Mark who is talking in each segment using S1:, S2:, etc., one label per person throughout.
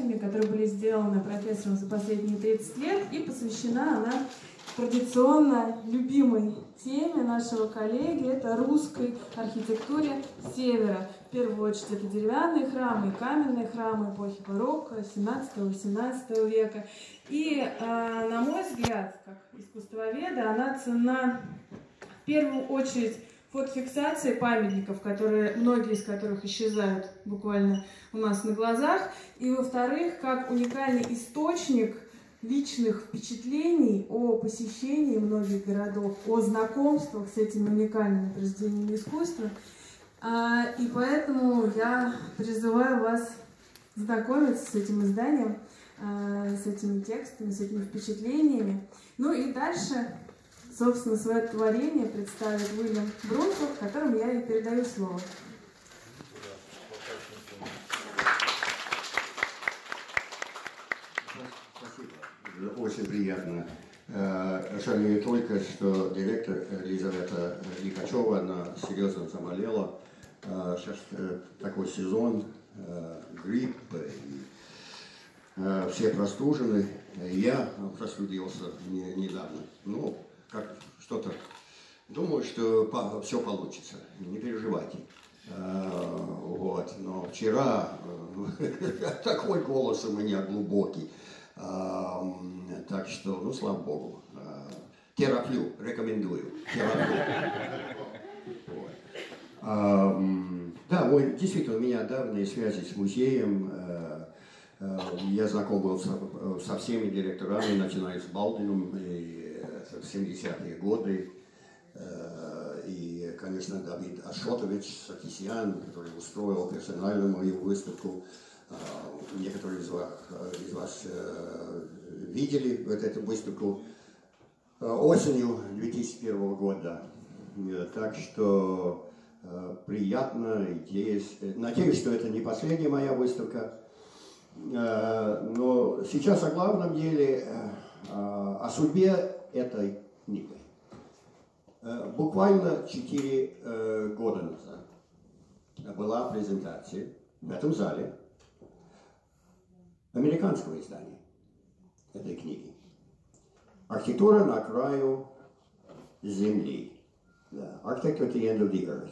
S1: фотографиями, которые были сделаны профессором за последние 30 лет, и посвящена она традиционно любимой теме нашего коллеги, это русской архитектуре Севера. В первую очередь это деревянные храмы и каменные храмы эпохи барокко 17-18 века. И, э, на мой взгляд, как искусствоведа, она цена в первую очередь фотофиксации памятников, которые, многие из которых исчезают буквально у нас на глазах, и, во-вторых, как уникальный источник личных впечатлений о посещении многих городов, о знакомствах с этими уникальными произведениями искусства. А, и поэтому я призываю вас знакомиться с этим изданием, а, с этими текстами, с этими впечатлениями. Ну и дальше собственно, свое творение представит Уильям Брунков, которому я и передаю слово.
S2: Очень приятно. Э, жаль не только, что директор Елизавета Лихачева, она серьезно заболела. Э, сейчас э, такой сезон, грипп, все простужены. Я простудился недавно. Ну, как что-то. Думаю, что все получится, не переживайте. А, вот, но вчера э, такой голос у меня глубокий. А, так что, ну, слава богу. А, тераплю, рекомендую. Тераплю. Да, мой, действительно, у меня давние связи с музеем. Э, э, я знаком был со, всеми директорами, начиная с Балдином и 70-е годы. Э, и, конечно, Давид Ашотович Сакисьян, который устроил персонально мою выставку. Э, некоторые из вас, из вас э, видели вот эту выставку осенью 2001 года. Так что приятно, надеюсь, надеюсь, что это не последняя моя выставка. Но сейчас о главном деле, о судьбе этой книгой. Э, буквально 4 э, года назад была презентация в этом зале американского издания этой книги. Архитектура на краю земли. Yeah. Architecture at the end of the earth.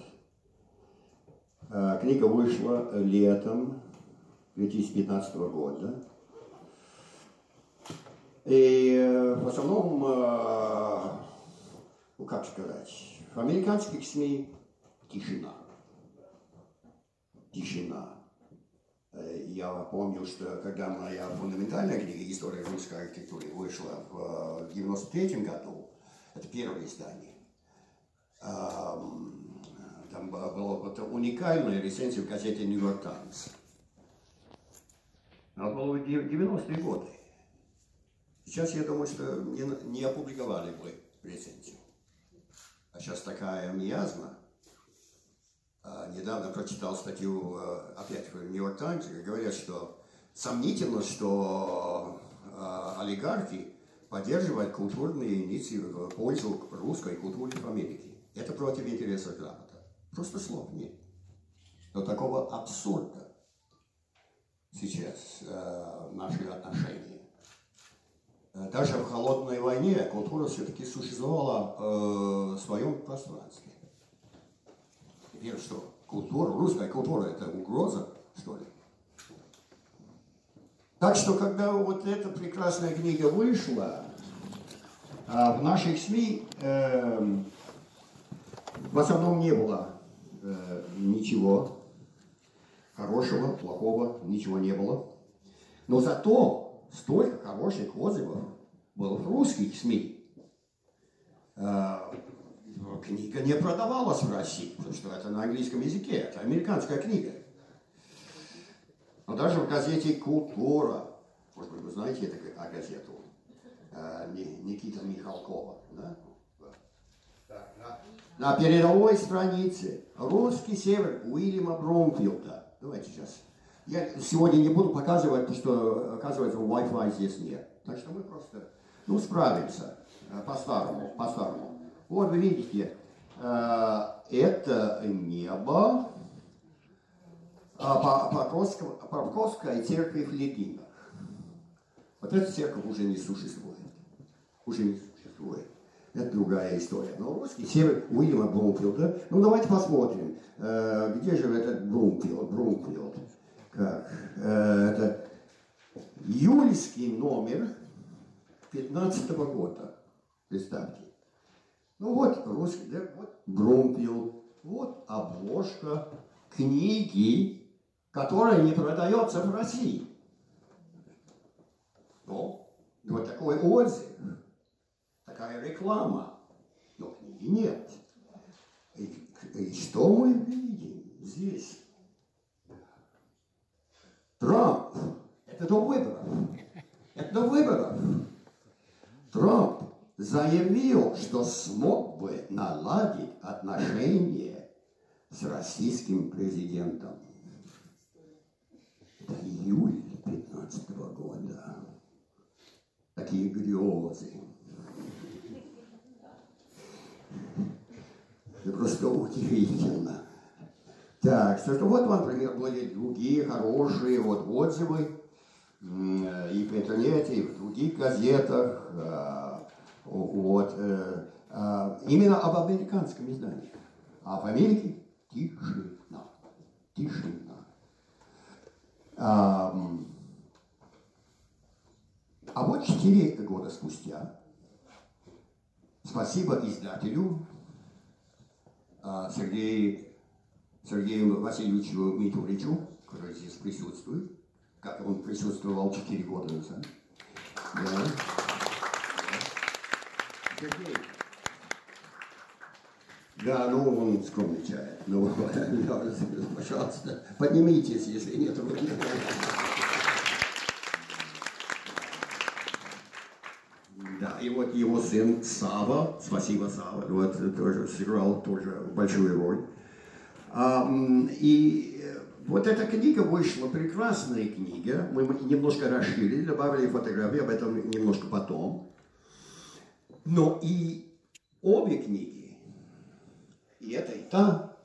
S2: Э, книга вышла летом 2015 года. И э, в основном, э, ну как сказать, в американских СМИ тишина. Тишина. Э, я помню, что когда моя фундаментальная книга «История русской архитектуры» вышла в 93 году, это первое издание, там была уникальная рецензия в газете «Нью-Йорк Таймс». Это было в 90-е годы. Сейчас я думаю, что не, не опубликовали бы рецензию. А сейчас такая миазма. А, недавно прочитал статью а, опять в Нью-Йорк Таймс, говорят, что сомнительно, что а, олигархи поддерживают культурные инициативы в пользу русской культуры в Америке. Это против интересов Запада. Просто слов нет. Но такого абсурда сейчас э, наши отношения. Э, даже в холодной войне культура все-таки существовала э, в своем пространстве. Теперь что? Культура, русская культура это угроза, что ли? Так что, когда вот эта прекрасная книга вышла, э, в наших СМИ э, в основном не было э, ничего хорошего, плохого, ничего не было. Но зато столько хороших отзывов было в русских СМИ. А, книга не продавалась в России, потому что это на английском языке, это американская книга. Но даже в газете «Культура», может быть, вы знаете эту газету, а, Никита Михалкова, да? На передовой странице «Русский север» Уильяма Бромфилда. Давайте сейчас я сегодня не буду показывать, потому что, оказывается, Wi-Fi здесь нет. Так что мы просто, ну, справимся э, по-старому, по-старому. Вот вы видите, э, это небо, а, Покровская церковь в Легинах. Вот эта церковь уже не существует. Уже не существует. Это другая история. Но русский север Уильяма Блумфилда. Ну, давайте посмотрим, э, где же этот Блумфилд, Блумфилд. Как? Э, это июльский номер 15 -го года. Представьте. Ну вот русский, да, вот Брумфилд, вот обложка книги, которая не продается в России. Ну, вот такой отзыв такая реклама. Но книги нет. И, и что мы видим здесь? Трамп. Это до выборов. Это до выборов. Трамп заявил, что смог бы наладить отношения с российским президентом. Это июль 15 года. Такие грезы. Это просто удивительно. Так, что, вот вам были другие хорошие вот отзывы и в интернете, и в других газетах. А, вот, э, именно об американском издании. А в Америке тишина. Тишина. А, вот четыре года спустя, спасибо издателю, Сергею, Сергею Васильевичу Митуричу, который здесь присутствует, как он присутствовал 4 года назад. Да. Сергей. Да, ну он скромничает. Ну, пожалуйста, поднимитесь, если нет руки. и вот его сын Сава, спасибо Сава, вот тоже сыграл тоже большую роль. А, и вот эта книга вышла, прекрасная книга, мы немножко расширили, добавили фотографии, об этом немножко потом. Но и обе книги, и это, и та,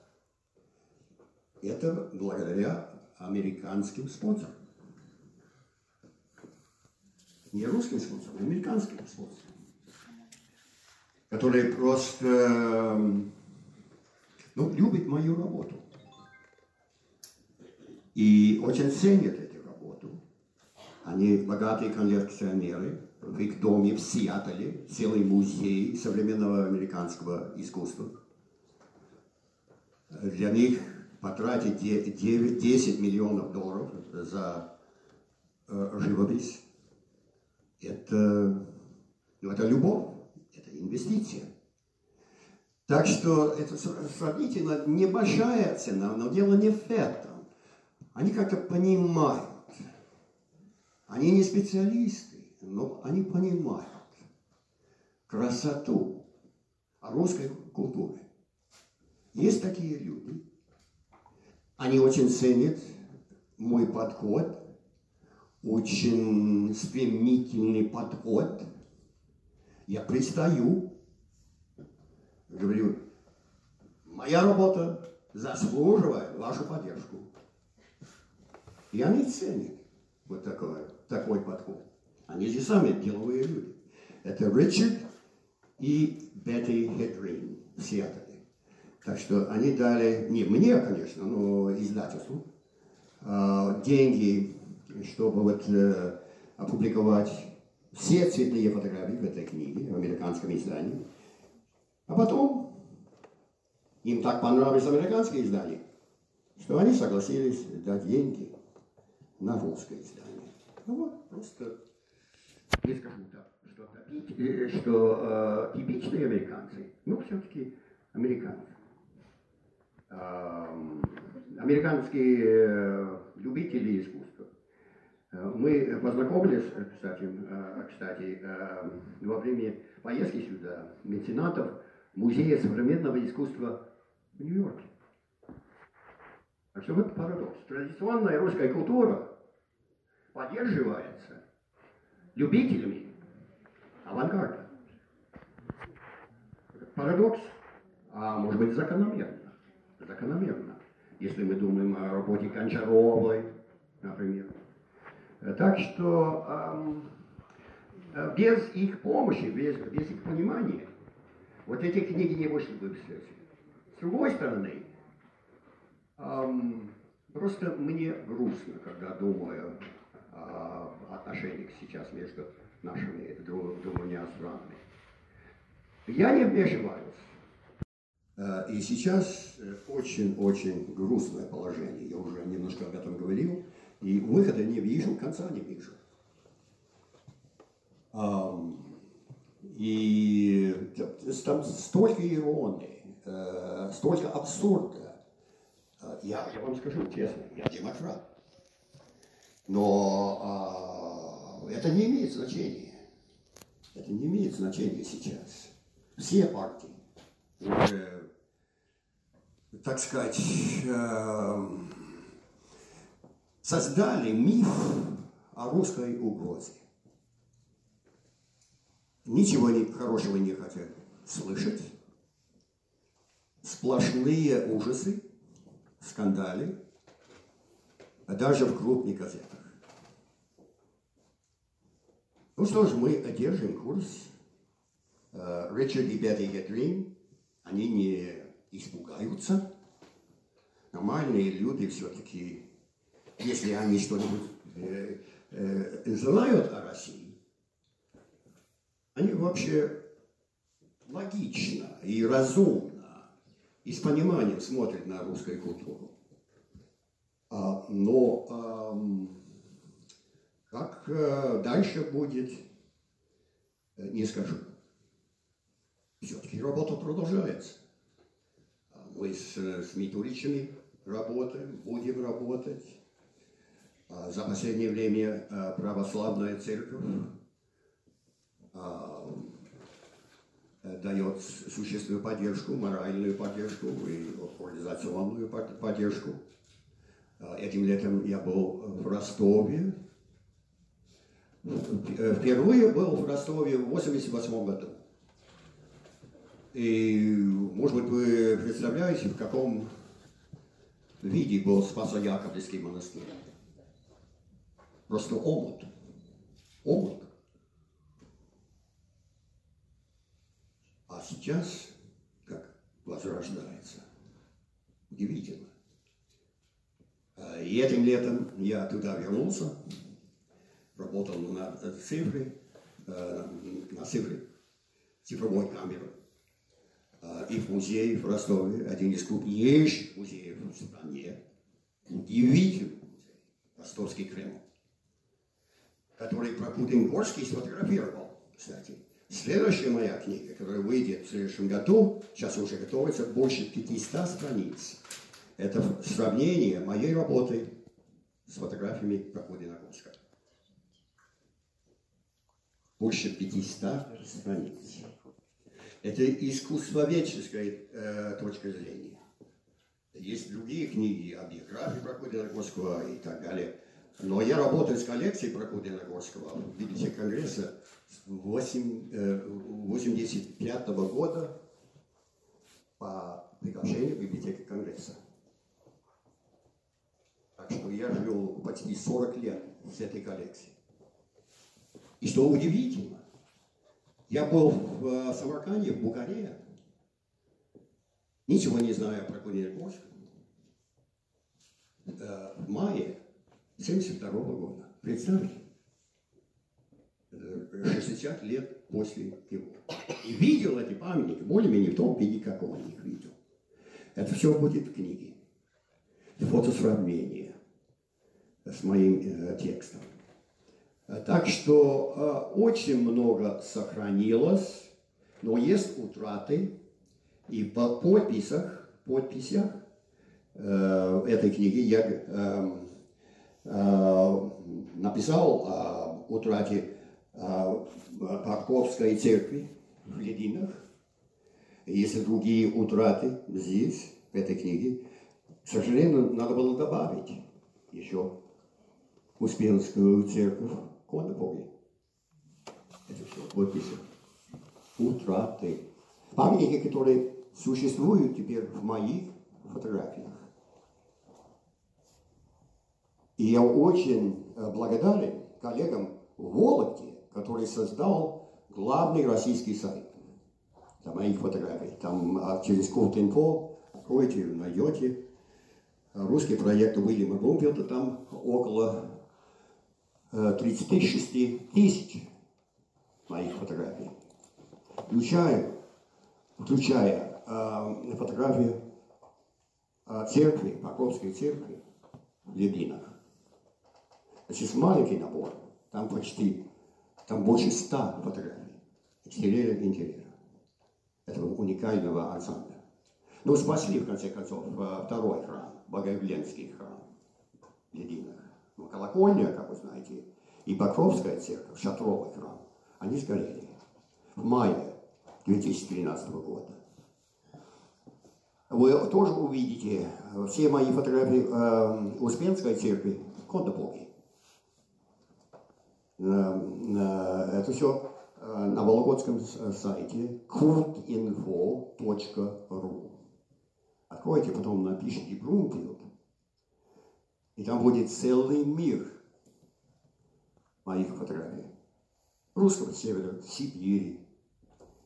S2: это благодаря американским спонсорам не русским спонсором, а американским спонсором, который просто ну, любит мою работу. И очень ценят эту работу. Они богатые коллекционеры. В их доме в Сиатле целый музей современного американского искусства. Для них потратить 10 миллионов долларов за э, живопись это, ну, это любовь, это инвестиция. Так что это сравнительно небольшая цена, но дело не в этом. Они как-то понимают. Они не специалисты, но они понимают красоту русской культуры. Есть такие люди. Они очень ценят мой подход очень стремительный подход. Я пристаю, говорю, моя работа заслуживает вашу поддержку. И они ценят вот такой, такой подход. Они же сами деловые люди. Это Ричард и Бетти Хедрин в Сиэтле. Так что они дали, не мне, конечно, но издательству, а, деньги чтобы вот э, опубликовать все цветные фотографии в этой книге, в американском издании. А потом им так понравилось американское издание, что они согласились дать деньги на русское издание. Ну вот, просто не скажу так, что, э, что э, типичные американцы, но все-таки американцы. Американские э, любители искусства Э, мы познакомились, кстати, кстати, во время поездки сюда меценатов Музея современного искусства в Нью-Йорке. А что вот парадокс. Традиционная русская культура поддерживается любителями авангарда. Парадокс, а может быть закономерно. Закономерно. если мы думаем о работе Кончаровой, например. Так что эм, без их помощи, без, без их понимания, вот эти книги не вышли бы в свете. С другой стороны, просто мне грустно, когда думаю о отношениях сейчас между нашими двумя странами. Я не вмешиваюсь. Э, и сейчас очень-очень грустное положение. Я уже немножко об этом говорил. И выхода не вижу, конца не вижу. И там столько иронии, э, столько абсурда. Я, я вам скажу честно, я демократ. Но а, это не имеет значения. Это не имеет значения сейчас. Все партии уже, так сказать, э, создали миф о русской угрозе. Ничего хорошего не хотят слышать. Сплошные ужасы, скандали, даже в крупных газетах. Ну что ж, мы одержим курс. Э, Ричард и Бетти Гетрин, они не испугаются. Нормальные люди все-таки, если они что-нибудь э, э, знают о России, они вообще логично и разумно и с пониманием смотрят на русскую культуру. А, но как э, дальше будет, э, не скажу. Все-таки работа продолжается. А мы с, э, с Митуричами работаем, будем работать. А за последнее время православная церковь дает существенную поддержку, моральную поддержку и организационную поддержку. Этим летом я был в Ростове, впервые был в Ростове в 88 году. И, может быть, вы представляете, в каком виде был Спасо-Яковлевский монастырь. Просто омут. Омут. А сейчас как возрождается. Удивительно. И этим летом я туда вернулся, работал на цифре, э, на цифре, цифровой камеры. Э, и в музее в Ростове, один из крупнейших музеев в стране, удивительный музей, Ростовский Кремль, который Прокудин-Горский сфотографировал, кстати. Следующая моя книга, которая выйдет в следующем году, сейчас уже готовится, больше 500 страниц. Это сравнение моей работы с фотографиями Прокудина-Горского больше 500 страниц. Это искусствоведческая э, точка зрения. Есть другие книги о биографии Прокудина-Горского и так далее. Но я работаю с коллекцией Прокудина-Горского в библиотеке Конгресса 1985 -го года по приглашению библиотеки Конгресса. Так что я жил почти 40 лет с этой коллекцией. И что удивительно, я был в э, Самарканде, в Бухаре, ничего не знаю про Кунергорск, э, в мае 72 года. Представьте, 60 лет после его. И видел эти памятники, более-менее в том виде, как он их видел. Это все будет в книге. Фотосравнение с моим э, текстом. Так что э, очень много сохранилось, но есть утраты. И по подписях, подписях э, этой книги я э, э, написал о утрате э, Парковской церкви в Лединах. Есть другие утраты здесь, в этой книге. К сожалению, надо было добавить еще Успенскую церковь Конопоги. Это все подписи. Утраты. Памятники, которые существуют теперь в моих фотографиях. И я очень э, благодарен коллегам в Вологде, который создал главный российский сайт для моих фотографий. Там а, через Код.Инфо откроете, найдете русский проект Уильяма Брумфилда, там около 36 э, тысяч моих фотографий, включая, включая э, фотографии э, церкви, Покровской церкви в Лебинах. Значит, маленький набор, там почти, там больше ста фотографий, экстерьера и интерьера этого уникального ансамбля. Ну, спасли, в конце концов, э, второй храм, Богоявленский храм в Лебинах. Ну, колокольня, как вы знаете, и Покровская церковь, Шатровый храм, они сгорели в мае 2013 года. Вы тоже увидите все мои фотографии э, Успенской церкви. Э, э, это все э, на Вологодском сайте kurtinfo.ru Откройте, потом напишите Брумфилд, и там будет целый мир моих фотографий. Русского севера, Сибири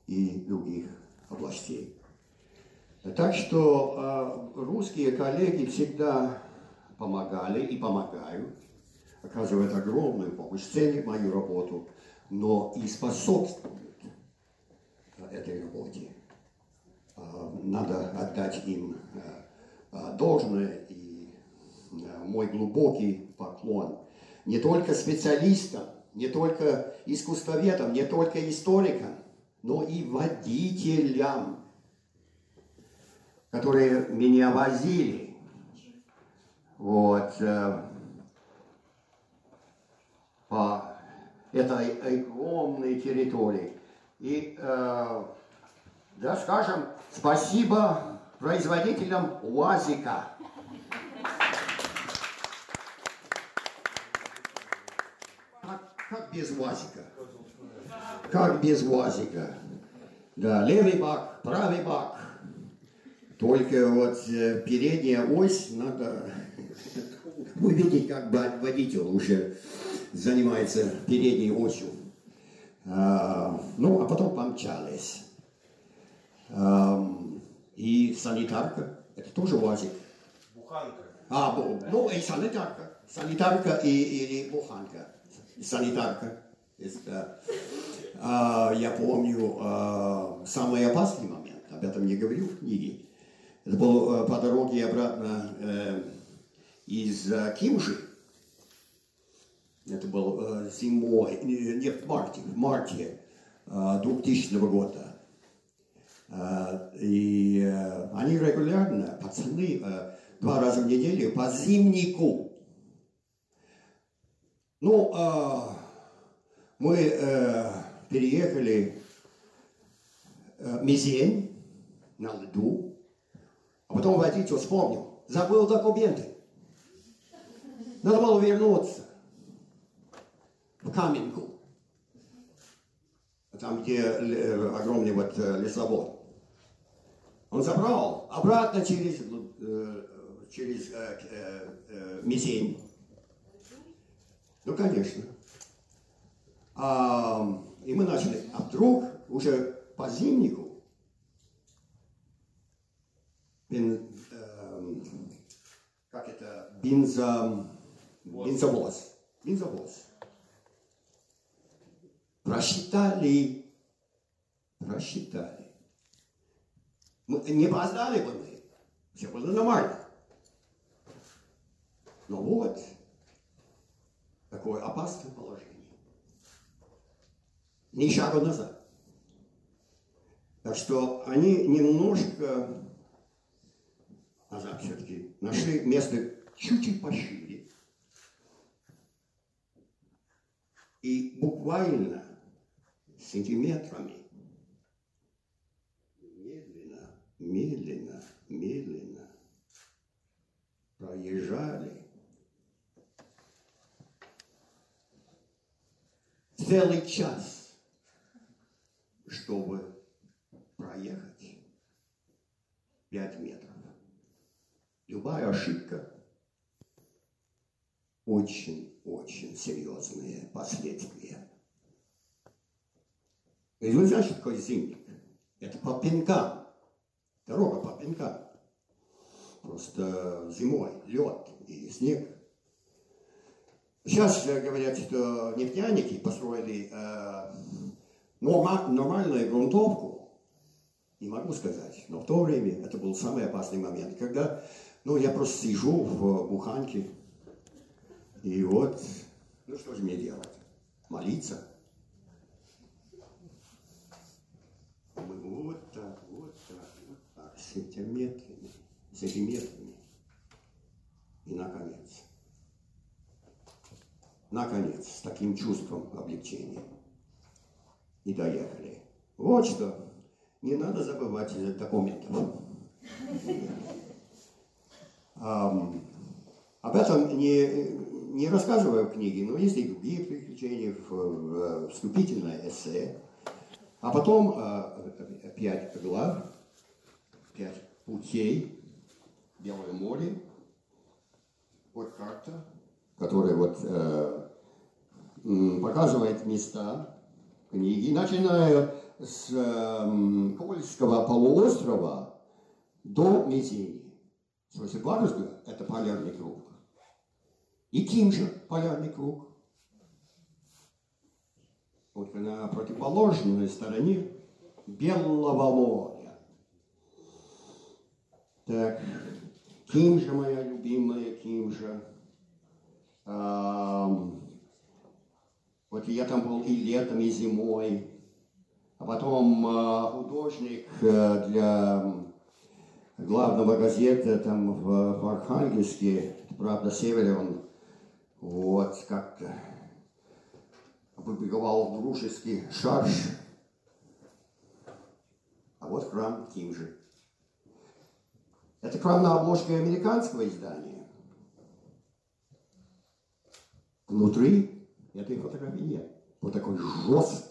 S2: и других областей. Так что э, русские коллеги всегда помогали и помогают, оказывают огромную помощь, ценят мою работу, но и способствуют этой работе. Э, надо отдать им э, должное и мой глубокий поклон не только специалистам, не только искусствоведам, не только историкам, но и водителям, которые меня возили. Вот, э, по этой огромной территории. И, э, да, скажем, спасибо производителям УАЗика. Как без УАЗика? Как без УАЗика? Да, левый бак, правый бак. Только вот э, передняя ось надо увидеть, как водитель уже занимается передней осью. А, ну, а потом помчались. А, и санитарка, это тоже УАЗик.
S3: Буханка.
S2: А, ну и санитарка. Санитарка и, или буханка санитарка. Это, а, я помню а, самый опасный момент, об этом не говорю в книге. Это был а, по дороге обратно а, из а, Кимжи. Это был а, зимой, не в марте, в марте а, 2000 года. А, и они регулярно, пацаны, два раза в неделю по зимнику ну, мы э, переехали э, Мизень на льду, а потом водитель вспомнил, забыл документы. Надо было вернуться в Каменку, там, где э, огромный вот э, лесовод. Он забрал обратно через, э, через э, э, э Мизень. Ну, конечно. А, и мы начали. А вдруг уже по зимнику бен, э, как это, бензо, бензовоз. Бензовоз. Просчитали. Просчитали. Мы не опоздали бы мы. Все было нормально. Но вот, такое опасное положение. Ни шагу назад. Так что они немножко назад все-таки нашли место чуть-чуть пошире. И буквально сантиметрами медленно, медленно, медленно проезжали целый час, чтобы проехать 5 метров. Любая ошибка очень-очень серьезные последствия. И знаете, что такое зимник? Это по пинкам. Дорога по пинкам. Просто зимой лед и снег. Сейчас говорят, что нефтяники построили э, норма, нормальную грунтовку. Не могу сказать, но в то время это был самый опасный момент, когда ну, я просто сижу в буханке, и вот, ну что же мне делать? Молиться. Мы вот так, вот так, вот так, сантиметрами, сантиметрами. И наконец, наконец, с таким чувством облегчения и доехали. Вот что, не надо забывать документов. Об этом не, не рассказываю в книге, но есть и другие приключения в, вступительное эссе. А потом э, пять глав, пять путей, Белое море, вот карта, которая вот э, показывает места книги, начиная с э, Кольского полуострова до Мезени. Слушайте, Гладушка – это полярный круг. И Ким же полярный круг. Вот на противоположной стороне Белого моря. Так, Ким же моя любимая, Ким же. А, вот я там был и летом, и зимой. А потом а, художник э, для главного газеты там в, в Архангельске, правда, севере он вот как-то опубликовал дружеский шарш. А вот храм Ким же. Это храм на обложке американского издания. Внутри этой фотографии нет. Вот такой жесткий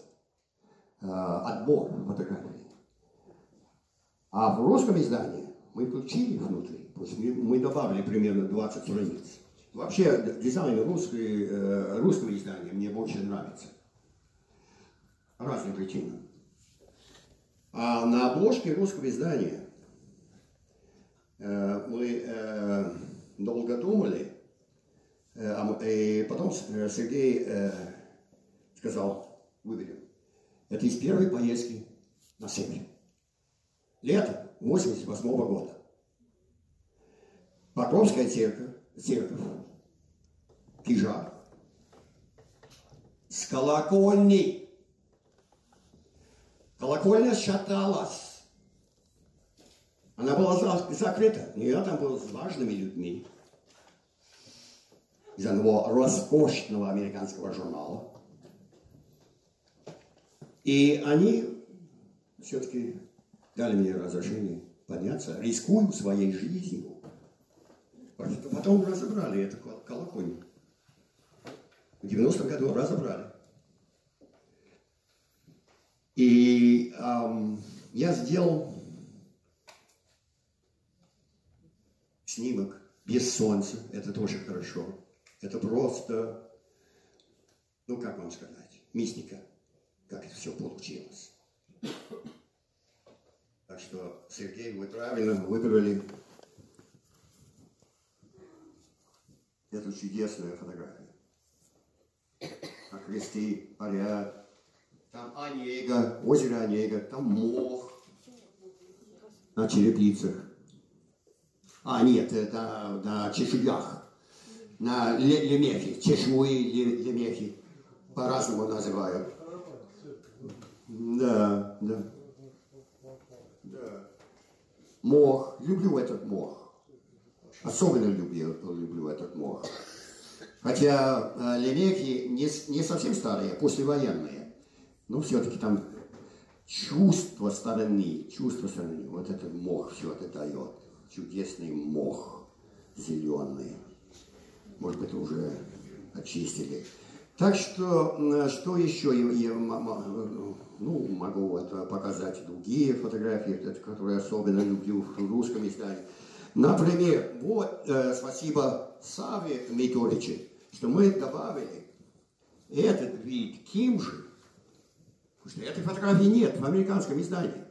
S2: э, отбор фотографий. А в русском издании мы включили внутри, мы добавили примерно 20 страниц. Вообще дизайн русской, э, русского издания мне больше нравится. Разные причины. А на обложке русского издания мы э, долго думали, и потом Сергей сказал, выберем. Это из первой поездки на север. Лето 88 -го года. Покровская церковь, церковь Кижа, с колокольни. Колокольня шаталась. Она была закрыта, но я там был с важными людьми из одного роскошного американского журнала. И они все-таки дали мне разрешение подняться, рискуя своей жизнью. Потом разобрали эту колокольню. В 90-м году разобрали. И эм, я сделал снимок без солнца. Это тоже хорошо. Это просто, ну как вам сказать, мистика, как это все получилось. Так что, Сергей, вы правильно выбрали эту чудесную фотографию а кресты парят. Там Онега, озеро Онега, там мох на черепицах. А, нет, это на чешуях, на лемехе, чешуи лемехи, по-разному называют. Да, да. Да. Мох, люблю этот мох. Особенно люблю, люблю этот мох. Хотя э, лемехи не, не совсем старые, послевоенные. Но все-таки там чувство стороны, чувство стороны, вот этот мох все это дает. Чудесный мох зеленый. Может быть, уже очистили. Так что, что еще я, ну, могу вот показать другие фотографии, которые особенно люблю в русском издании. Например, вот, э, спасибо Саве Миколичу что мы добавили этот вид Ким же, потому что этой фотографии нет в американском издании.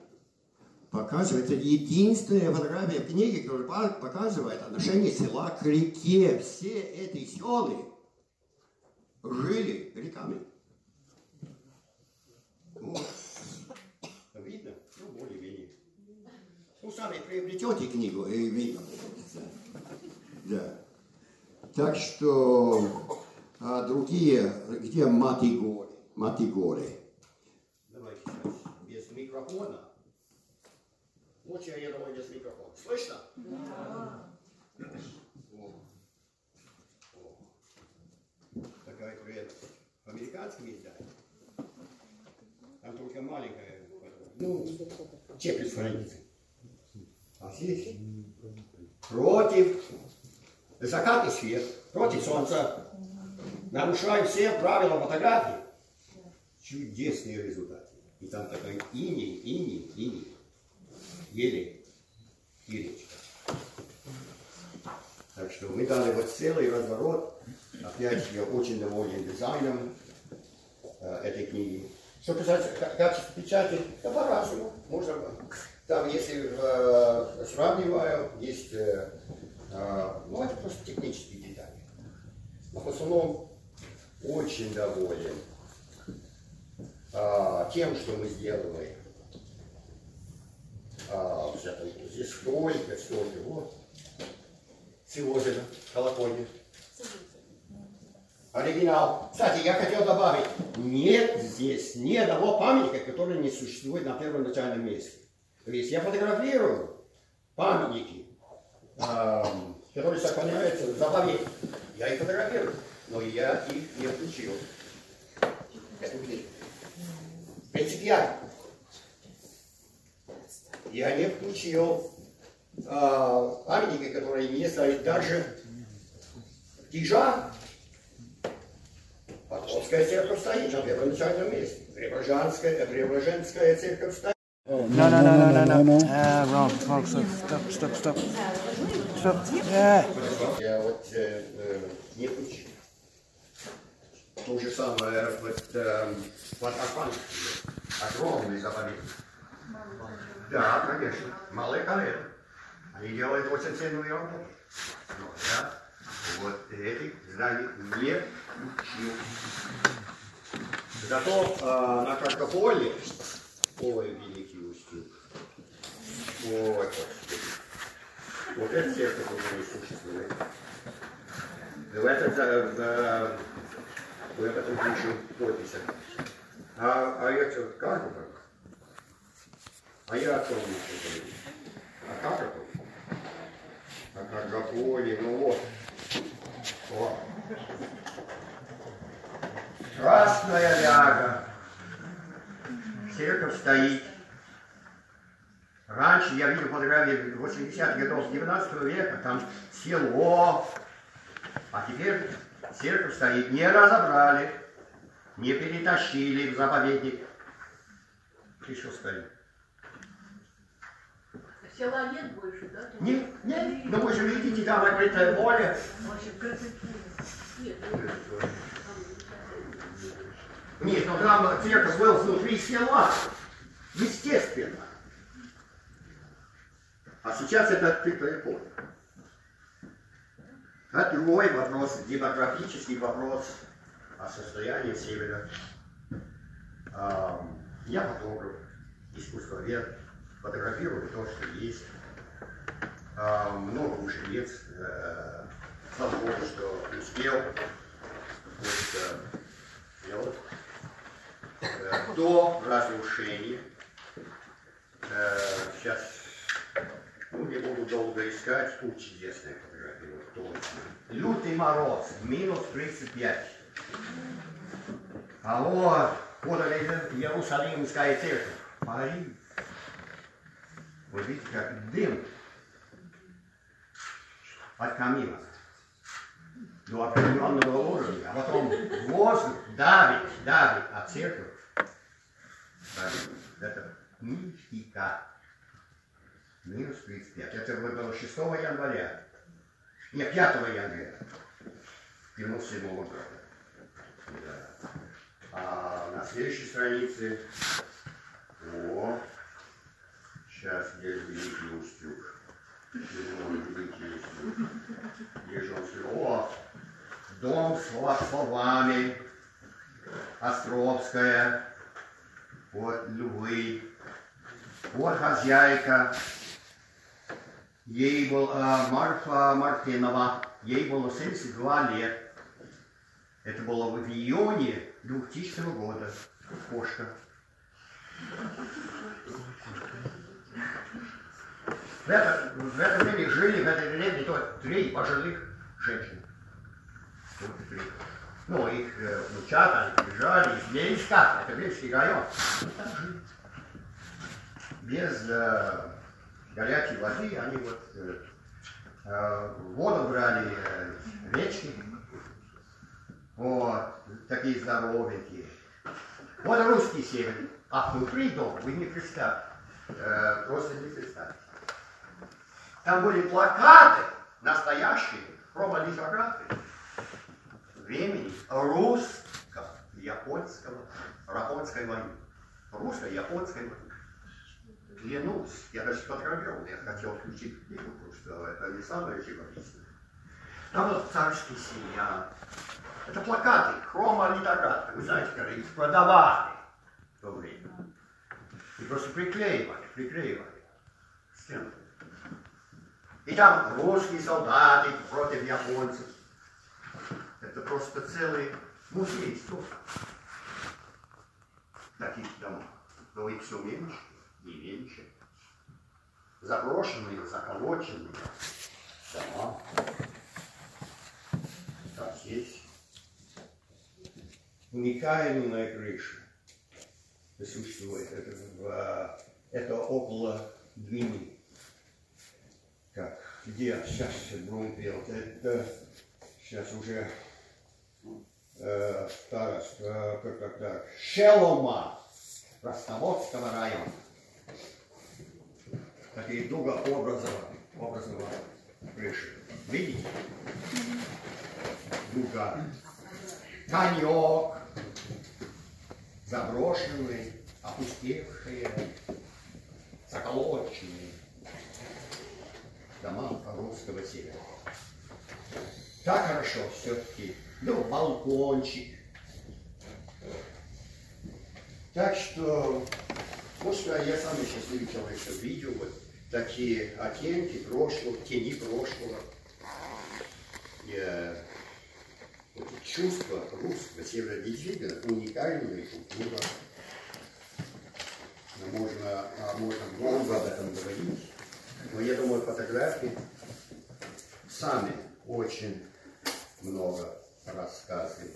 S2: Показывается единственная фотография в книге, которая показывает отношение села к реке. Все эти селы жили реками. Видно? Ну, более-менее. Ну, сами приобретете книгу, и видно. Да. Так что а другие, где Матигоры? Матигоры. Давай сейчас без микрофона. Лучше я думаю без микрофона. Слышно? Да. О. О. Такая прелесть. В американском издании. Там только маленькая. Ну, четверть страницы. А здесь против закатный свет, против солнца, нарушаем все правила фотографии. Чудесные результаты. И там такой иней, иней, иней. Еле и речка. Так что мы дали вот целый разворот. Опять я очень доволен дизайном э, этой книги. Что касается качества печати, да по-разному. Можно, там, если э, сравниваю, есть, э, э, ну, это просто технические детали. Но в основном очень доволен э, тем, что мы сделали. А, здесь столько, столько, вот. Сегодня колокольня. Оригинал. Кстати, я хотел добавить, нет здесь ни одного памятника, который не существует на первоначальном месте. То есть я фотографирую памятники, э, которые сохраняются в заповедь. Я их фотографирую, но я их не включил. Книгу. Принципиально. Я не включил э, памятники, которые не стоят даже в тижах Покровская церковь стоит на первоначальном месте. Преображенская, Преображенская церковь стоит.
S3: No, no, no, no, no, no. no. Ah, wrong, wrong. Stop, stop, stop, stop. Stop. Yeah.
S2: Я вот э, э, не включил. То же самое вот э, под Арпанском. Огромный заповедник. Да, конечно. Малые колено. Они делают очень ценную работу. Но я вот этих зданий не учил. Зато э, на Каркополе, ой, великий устюг, Господи, вот это уже не существует. В этом, в, в этом пишу подписях. А, а это Каркопол? А я о том не говорю. А Каркопол? А Каркополе, ну вот. О. Красная ляга. Церковь стоит. Раньше я видел фотографии 80-х годов 19 века, там село, а теперь церковь стоит. Не разобрали, не перетащили в заповедник. Еще стоит.
S4: Села нет больше, да?
S2: Нет, нет, но вы же видите, там открытое поле.
S4: Нет,
S2: но там церковь был внутри села. Естественно. А сейчас это открытое поле. А другой вопрос, демографический вопрос о состоянии Севера. Я фотограф, искусствовед, фотографирую то, что есть. Много уже лет, слава Богу, что успел вот, сделать. До разрушения. Сейчас ну, не буду долго искать, тут чудесная фотография, точно. Лютый мороз, минус 35. А вот, вот это Иерусалимская церковь, Париж. Вы видите, как дым от камина до определенного уровня, а потом воздух давит, давит, а церковь. Это нифига. Минус 35. Это было 6 января. Нет, 5 января. 97 года. Да. А на следующей странице, о, сейчас же Великий Устюг. Седьмой Великий Устюг. Он сказал, о, дом с словами, Островская, вот Львы, вот хозяйка, ей был э, Марфа Мартынова, ей было 72 лет. Это было в июне 2000 года. Кошка. В это, в это время жили, в это время то три пожилых женщин. Вот три. Ну, их э, внучата, они приезжали из Ленинска, это Ленинский район. Ну, там жили. Без э, горячей воды они вот э, э, воду брали э, речки. Вот, такие здоровенькие. Вот русский север. А внутри дома вы не представьте. Э, просто не представьте. Там были плакаты настоящие, промо-литографы времени русско-японского, японской войны. Русско-японской войны. Клянусь, я даже сфотографировал, я хотел включить книгу, потому что это не самое живописное. Там вот царский семья. Это плакаты, хрома-литографы. Вы знаете, когда их продавали в то время. И просто приклеивали, приклеивали к стенам. И там русские солдаты против японцев. Это просто целый музей. Таких домов. Но их все меньше и меньше. Заброшенные, заколоченные дома. Как здесь. Уникальная крыша существует. Это, в, это около Двины. Как, где сейчас Брунфилд? Это сейчас уже э, староста, как, как так, Шелома Ростоводского района. Такие дугообразного образного крыши. Видите? Дуга. Конек. Заброшенные, опустевшие, заколоченные дома русского севера. Так хорошо все-таки. Ну, балкончик. Так что, может, я сам еще встречал еще видео, вот такие оттенки прошлого, тени прошлого. Вот чувство русского севера действительно уникальная культура. Можно, а, можно долго об этом говорить. Но я думаю, фотографии сами очень много рассказывают.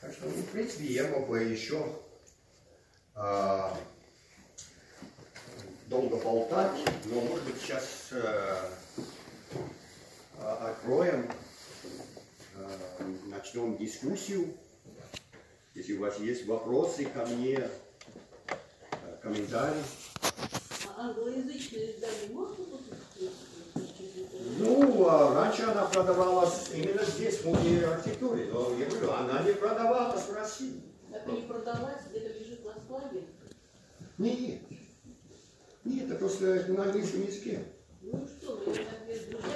S2: Так что, ну, в принципе, я мог бы еще а, долго болтать, но, может быть, сейчас а, откроем, начнем дискуссию. Если у вас есть вопросы ко мне, а, комментарии.
S4: А англоязычные издания можно?
S2: Ну, а раньше она продавалась именно здесь, в музее архитектуры, но я говорю, она не продавалась в России.
S4: Так и не продалась, где-то лежит на складе.
S2: Нет. Нет, это просто на английском языке.
S4: Ну что, вы, друзья,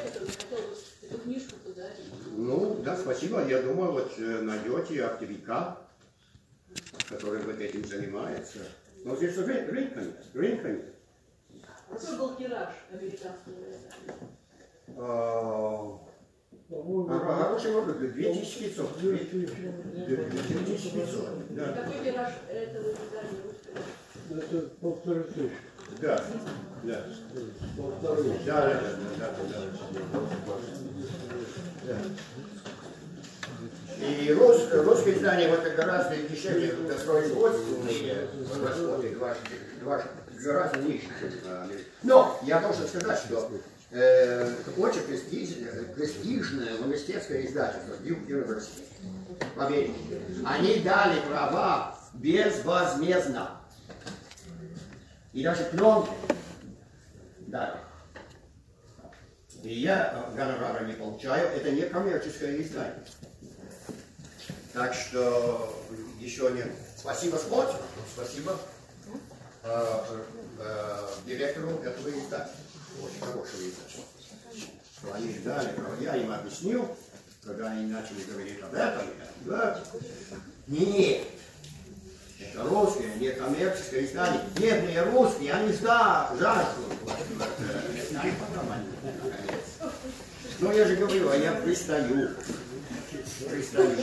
S4: которые хотели эту книжку подарить.
S2: Ну, да, спасибо. Я думаю, вот э, найдете оптовика, который вот этим занимается. Но здесь ры- рынка нет, рынка нет.
S4: Какой был тираж американского?
S2: А, Хороший вопрос, 2500. 2500, да.
S4: Какой тираж этого издания русского?
S5: Это полторы тысячи.
S2: Да, да. Да, да, да, да. И рус, русское издание вот гораздо дешевле это производственные расходы, два, два, гораздо ниже. чем, а, Но я должен сказать, что э, очень престижное, престижное университетское издательство Duke University в. Они дали права безвозмездно. И даже пленки дали. И я гонорара не получаю, это не коммерческое издание. Так что еще не спасибо спонсору, спасибо. Э, э, директору этого издания, очень хорошего издания. Что они ждали, я им объяснил, когда они начали говорить об этом, я, да, нет, это русское, не коммерческое издание. Бедные русские, они жда, жаждут. Ну, я же говорю, а я пристаю. Пристаю.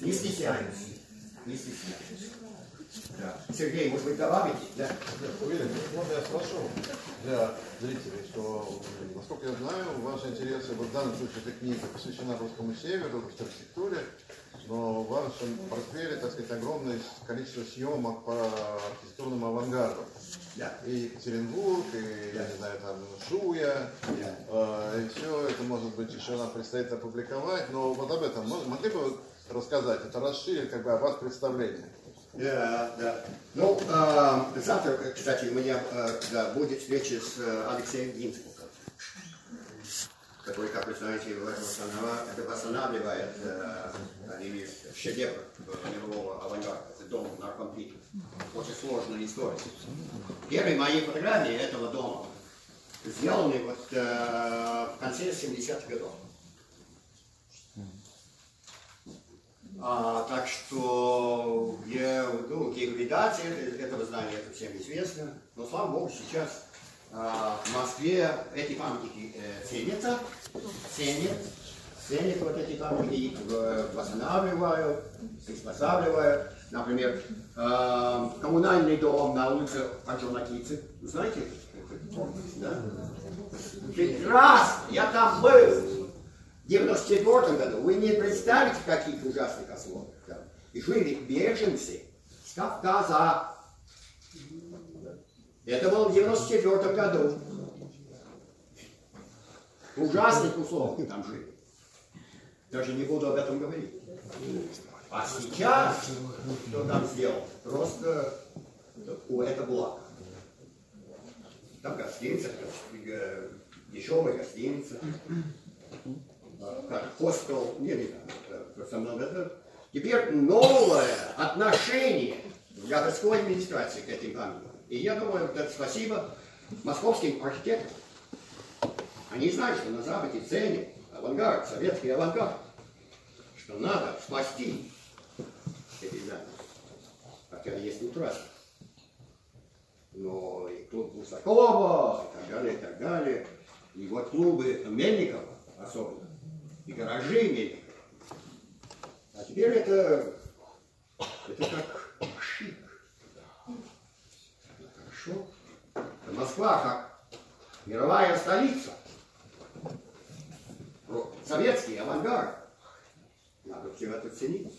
S2: Не стесняюсь. Не стесняюсь. Да. Сергей, может быть, добавите? Да.
S6: Уверен, можно я спрошу для зрителей, что, насколько я знаю, ваши интересы, вот в данном случае эта книга посвящена русскому северу, архитектуре, но в вашем портфеле, так сказать, огромное количество съемок по архитектурному авангарду.
S2: Да.
S6: И Екатеринбург, и, я не знаю, там, Шуя,
S2: Да.
S6: э, и все это, может быть, еще нам предстоит опубликовать, но вот об этом могли бы вы рассказать, это расширит как бы о вас представление.
S2: Да, да. Ну, э, завтра, кстати, у меня э, да, будет встреча с э, Алексеем Гинзбургом, который, как вы знаете, это восстанавливает э, из шедевров э, мирового авангарда, это дом Наркомфина. Очень сложная история. Первые мои фотографии этого дома сделаны вот э, в конце 70-х годов. А, так что я, ну, ликвидация это- этого здания, это всем известно. Но, слава богу, сейчас в Москве эти памятники э, ценятся, ценят, ценят вот эти памятники, э, восстанавливают, приспосабливают. Например, а, коммунальный дом на улице Орджоникидзе. Знаете? Да? Прекрасно! Я там был! В 94 году вы не представите, каких ужасных условиях там. И жили беженцы с Кавказа. Это было в 94 году. В ужасных условиях там жили. Даже не буду об этом говорить. А сейчас, что там сделал, просто о, это благо. Там гостиница, э, дешевая гостиница как хостел, не, не это просто много. Теперь новое отношение городской администрации к этим памятникам. И я думаю, это спасибо московским архитекторам. Они знают, что на Западе ценят авангард, советский авангард, что надо спасти эти здания. Хотя есть утраты. Но и клуб Гусакова, и так далее, и так далее. И вот клубы Мельникова особенно, и гаражи Мельникова. А теперь это, это как шик. Хорошо. Это Москва как мировая столица. Советский авангард. Надо все это ценить.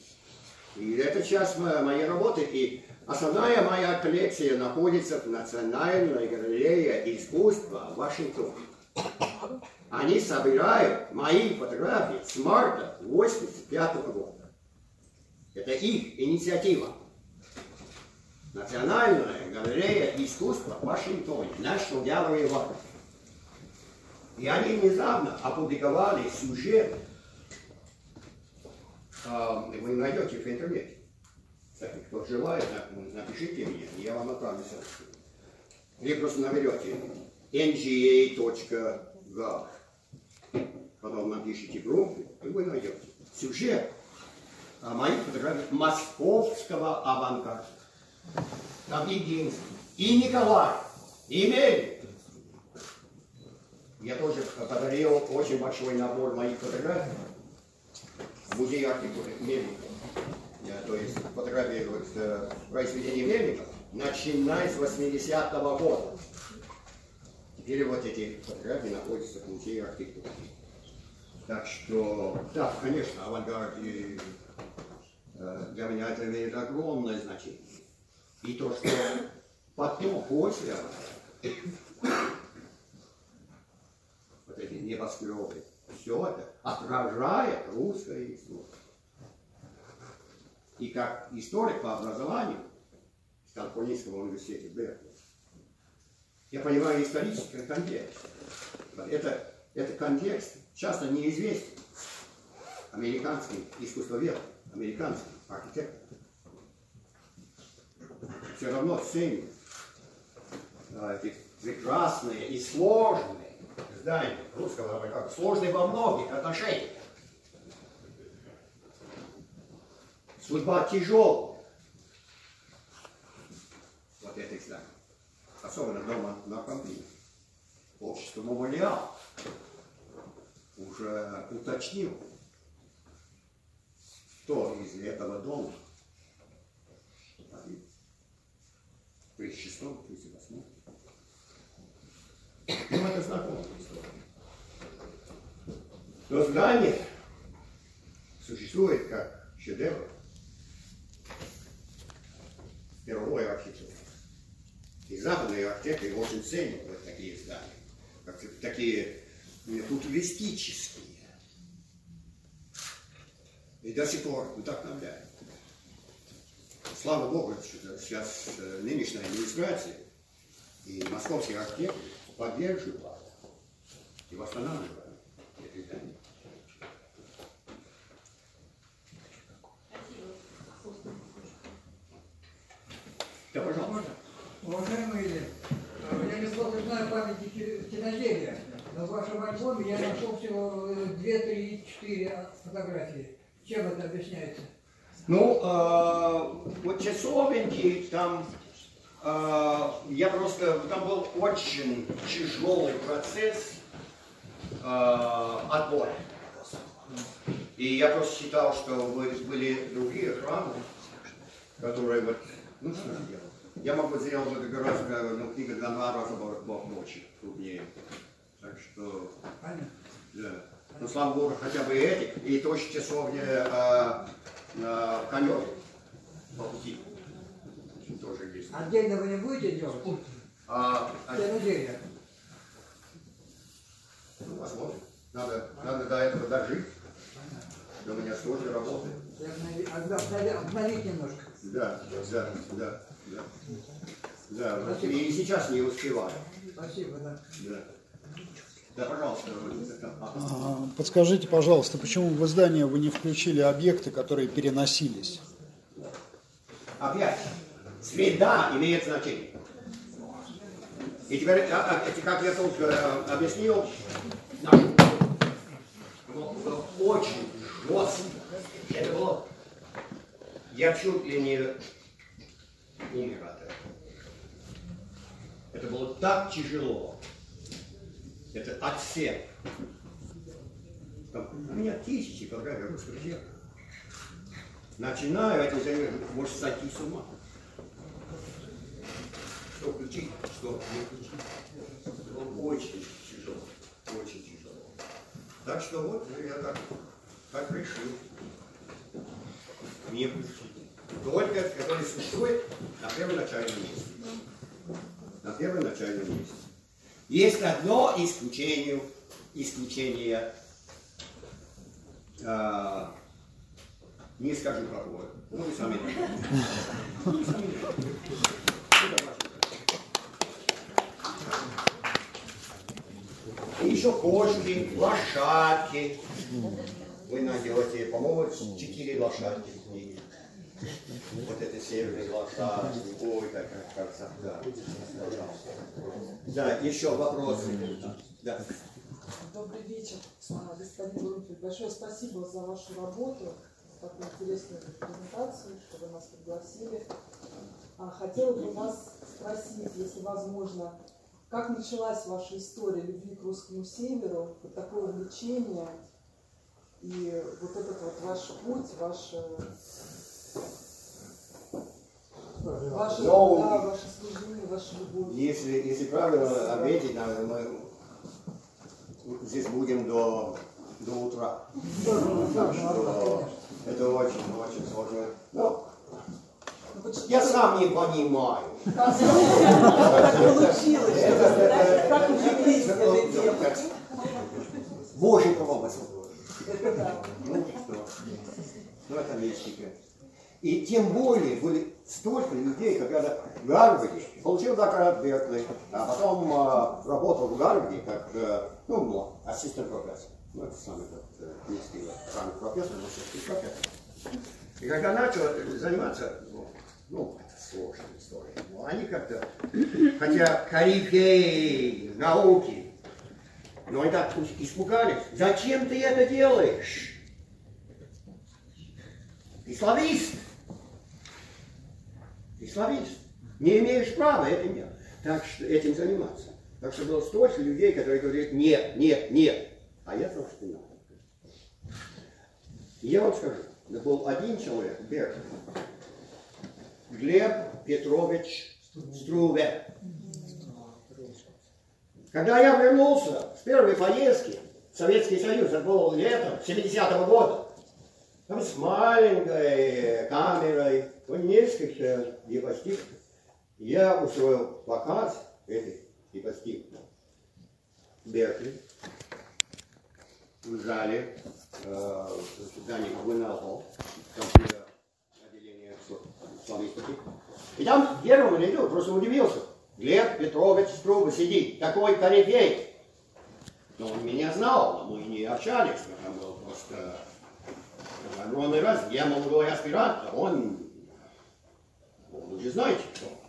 S2: И это часть мо- моей работы. И основная моя коллекция находится в Национальной галерее искусства в. Они собирают мои фотографии с марта 85 года. Это их инициатива. Национальная галерея искусства в Вашингтоне, National Gallery of Art. И они недавно опубликовали сюжет, а, вы найдете в интернете. Кстати, кто желает, на- напишите мне, я вам отправлю ссылку. Или просто наберете nga.gov. Потом напишите группу, и вы найдете. Сюжет моих фотографий московского авангарда. Там Гинзбург, и Николай, и Мельник. Я тоже подарил очень большой набор моих фотографий в музей архитектуры Мельникова. То есть фотографии э, произведений Мельникова, начиная с 80-го года. Теперь вот эти фотографии находятся в музее архитектуры. Так что, да, конечно, авангард и, э, для меня это имеет огромное значение. И то, что потом, после вот эти небоскребы, все это отражает русское искусство. И как историк по образованию в Калифорнийском университете Беркли, я понимаю исторический контекст. Это, это контекст часто неизвестен. Американский искусствовед, американский архитектор все равно ценит а, эти прекрасные и сложные здания русского как сложные во многих отношениях. Судьба тяжелая. Вот этих зданий. Особенно дома на Кампине. Общество Мамулиал уже уточнил, кто из этого дома погиб. В 2006-2008. Ну, это знакомая история. Но здание существует как шедевр мировой архитектуры. И западные архитекторы очень ценят вот такие здания, как такие футуристические. И до сих пор вдохновляют. Слава Богу, что сейчас э, нынешняя администрация и московские архитекторы поддерживают и восстанавливают эти здания. Да, пожалуйста.
S7: Уважаемые, э, я неплохо знаю памятники киноделия, но в вашем альбоме я нашел всего 2, 3, 4 фотографии. Чем это объясняется?
S2: Ну, э, вот часовенки там, э, я просто, там был очень тяжелый процесс э, отбора. И я просто считал, что были другие храмы, которые вот, ну что же делать? Я могу сделать это гораздо, ну, книга для два раза больше, крупнее. Так что,
S7: Понятно.
S2: да. Ну, слава Богу, хотя бы эти, и тоже часовня э, конек по пути. Тоже есть.
S7: Отдельно вы не будете делать?
S2: А, а,
S7: Киноделия.
S2: ну, посмотрим. Надо, надо до этого дожить. У меня тоже работает.
S7: Обновить немножко.
S2: Да, да, да, да. Да, вот и сейчас не успеваю.
S7: Спасибо, да.
S2: Да. Да, пожалуйста.
S3: А, Подскажите, пожалуйста, почему в издание вы не включили объекты, которые переносились?
S2: Опять, среда имеет значение. И теперь, а, а, как я только э, объяснил, наш был, был очень жестко. Это было, я чуть ли не умер от этого. Это было так тяжело. Это отсек. Там, у меня тысячи фотографий русского языка. Начинаю этим заниматься, может сойти с ума. Что включить, что не включить. Было очень тяжело, очень тяжело. Так что вот я так, так решил. Не включить. Только который существует на первоначальном месте. На первоначальном месте. Есть одно исключение, исключение а, не скажу какое. Ну, вы сами. И еще кошки, лошадки. Вы найдете, по-моему, четыре лошадки в книге. Вот это северные лошадки. Ой, какая красота. Пожалуйста. Да, еще вопросы. Да.
S8: Добрый вечер, господин Грунфельд. Большое спасибо за вашу работу, такую интересную презентацию, что вы нас пригласили. А, Хотела бы вас спросить, если возможно, как началась ваша история любви к русскому северу, вот такое увлечение и вот этот вот ваш путь, ваше, ваше,
S2: Ну,
S8: да, ваше служение, ваша любовь.
S2: Если, если правильно ответить, мы здесь будем до, до утра. Так что это очень, очень сложно. Ну, я сам не понимаю.
S8: Как получилось, как увлеклись этой темой.
S2: Промысел.
S8: Это да.
S2: Ну что, ну это мистика. И тем более были столько людей, когда в Гарварде получил докторат Беркли, а потом а, работал в Гарварде как а, ну, но ассистент профессор. Ну, это самый тот, э, не стиль, самый профессор, но все-таки профессор. И когда начал заниматься, ну, ну, это сложная история, но они как-то, хотя корифеи науки, но они так испугались. Зачем ты это делаешь? Ты славист. Ты славист. Не имеешь права этим, делать. так что, этим заниматься. Так что было столько людей, которые говорят, нет, нет, нет. А я знал, что надо. И я вам скажу, это был один человек, Берг, Глеб Петрович Струве. Когда я вернулся с первой поездки в Советский Союз, это было летом 70-го года, там с маленькой камерой, несколько диапостив, я устроил показ этих диапостив в Беркли, в зале, э, здании Гвенал там где отделение славистики. И там первому ряду просто удивился. Глеб Петрович Струба сидит, такой корифей. Но он меня знал, но мы не общались, там был просто огромный раз. Я молодой аспирант, а он, вы уже знаете кто.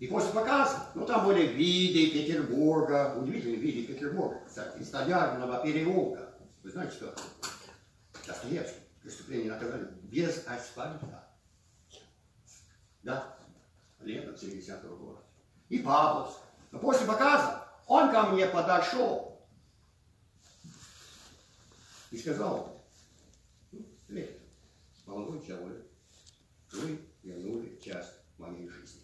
S2: И после показа, ну там были виды Петербурга, удивительные виды Петербурга, кстати, из Столярного переулка. Вы знаете, что Достоевский преступление наказали без асфальта. Да, летом 70-го года. И Павловск. Но после показа он ко мне подошел и сказал, ну, Лев, молодой человек, вы вернули часть моей жизни.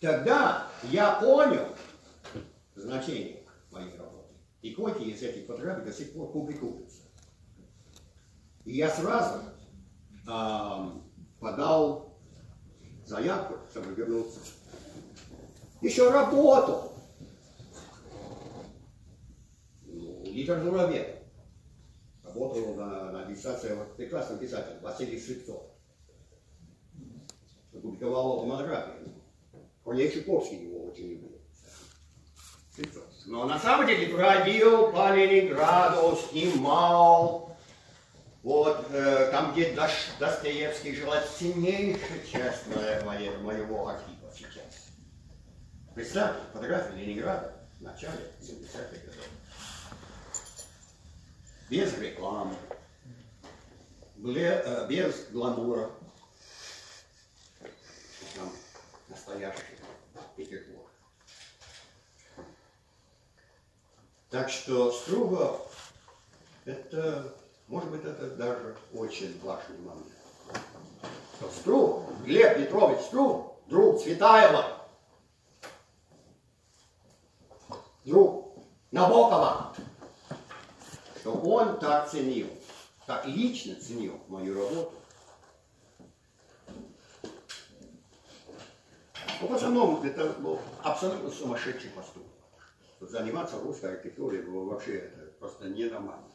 S2: Тогда я понял значение моей работы. И кое-какие из этих фотографий до сих пор публикуются. И я сразу э, подал заявку, чтобы вернуться. Еще работал. Ну, литературовед. Работал на, на диссертации вот, прекрасный писатель Василий Швецов. Публиковал монографию. Корней Чуковский его очень любил. Но на самом деле бродил по Ленинграду, снимал, вот э, там, где Дош, Достоевский жил, это сильнейшая часть моего, моего архива сейчас. Представьте, фотография Ленинграда в начале 70-х годов. Без рекламы, э, без гламура. Там настоящий Петербург. Так что Струвов это, может быть, это даже очень важный момент. Струв, Глеб Петрович Струв, друг Цветаева, друг Набокова, что он так ценил, так лично ценил мою работу. Ну, в основном это был абсолютно сумасшедший поступок. Заниматься русской архитектурой было вообще это просто ненормально.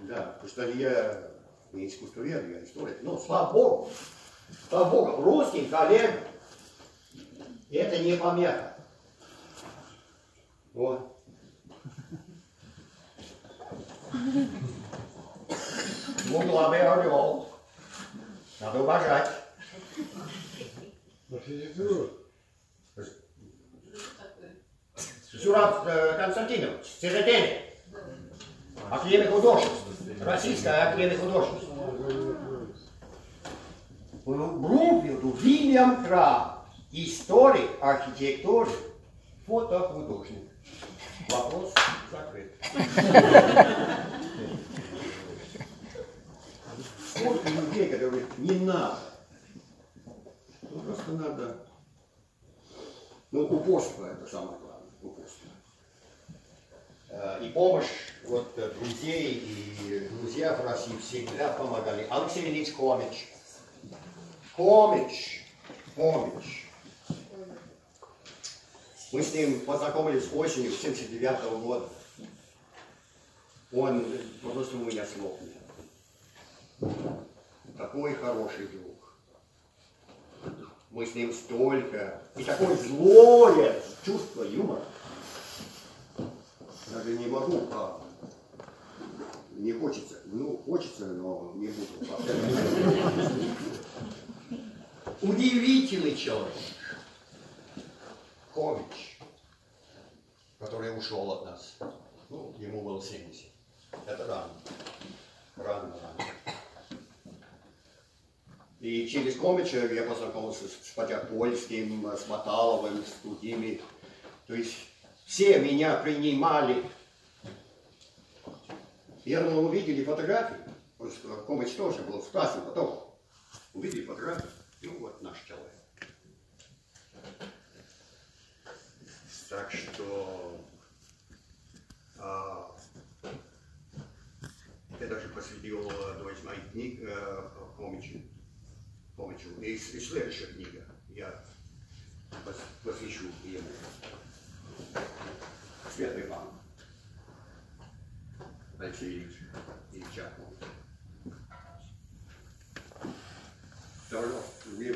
S2: Да, потому что я не искусствовед, я историк. Но слава Богу, слава Богу, русским коллегам это не помеха. Вот. Двуглавый орел. Надо уважать. Зураб э, Константинович, Цезетели, академик художеств, Российская академия художеств. Брумфилду Вильям Краб, историк архитектуры, фотохудожник. Вопрос закрыт. Сколько людей, которые не надо. Просто надо. Ну, упорство это самое главное. Упорство. Э, И помощь вот, э, друзей и друзья в России всегда помогали. Алексей Ильич Комич. Комич. Комич. Мы с ним познакомились осенью 79 -го года. Он просто у меня слов. Такой хороший друг. Мы с ним столько, и такое злое чувство юмора. Даже не могу, а не хочется. Ну, хочется, но не буду. Удивительный человек. Кович, который ушел от нас. Ну, ему было 70. Это рано. Рано, рано. И через Комича я познакомился с Потяпольским, с Маталовым, с другими. То есть все меня принимали. Я думал, увидели фотографии. Комич тоже был в классе потом. Увидели фотографии. Ну вот наш человек. Так что а, я даже посвятил одну из моих книг э, Комичу. Комичу. И, и следующая книга я посвящу ему. Светлый Иван. Алексей Ильич Ильича. Второй, другие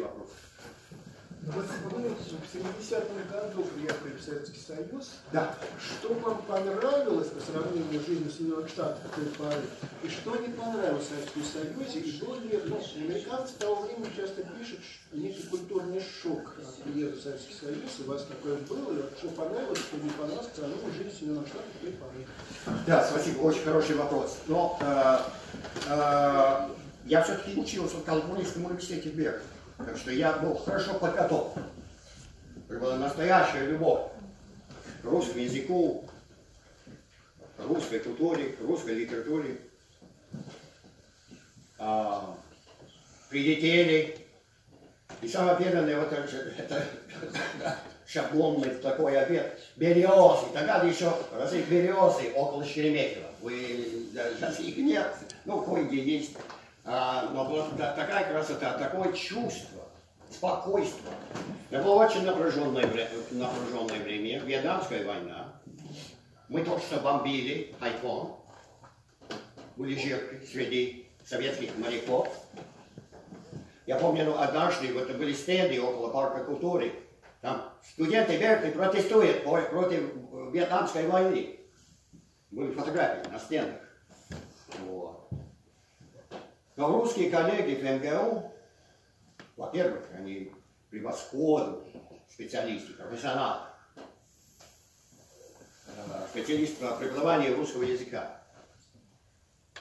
S9: Вы в 70-м году приехали в Советский Союз.
S2: Да.
S9: Что вам понравилось по сравнению с жизнью Соединенных Штатах в той поры? И что не понравилось в Советском Союзе? И был ли, ну, американцы того времени часто пишут, некий культурный шок от приезда в Советский Союз. У вас такое было? И что понравилось, что не понравилось по сравнению с жизнью Соединенных Штатах в той поры?
S2: Да, спасибо, очень хороший вопрос. Но э, э, я все-таки учился в Калифорнийском университете Беркли. Так что я был хорошо подготовлен. Это была настоящая любовь к русскому языку, русской культуре, русской литературе. А, прилетели. И самое первое, вот это, это шаблонный такой обед. Березы, тогда еще росли березы около Шереметьево. Вы, сейчас их нет, ну, кое-где есть. А, но была такая красота, такое чувство, спокойствие. Это было очень напряженное, напряженное время, Вьетнамская война. Мы только что бомбили Хайфон, были жертвы среди советских моряков. Я помню, ну, однажды вот были стенды около парка культуры. Там студенты Беркли протестуют против Вьетнамской войны. Были фотографии на стенах. Вот. Но русские коллеги МГУ, во-первых, они превосходные специалисты, профессионалы, специалисты по преподаванию русского языка.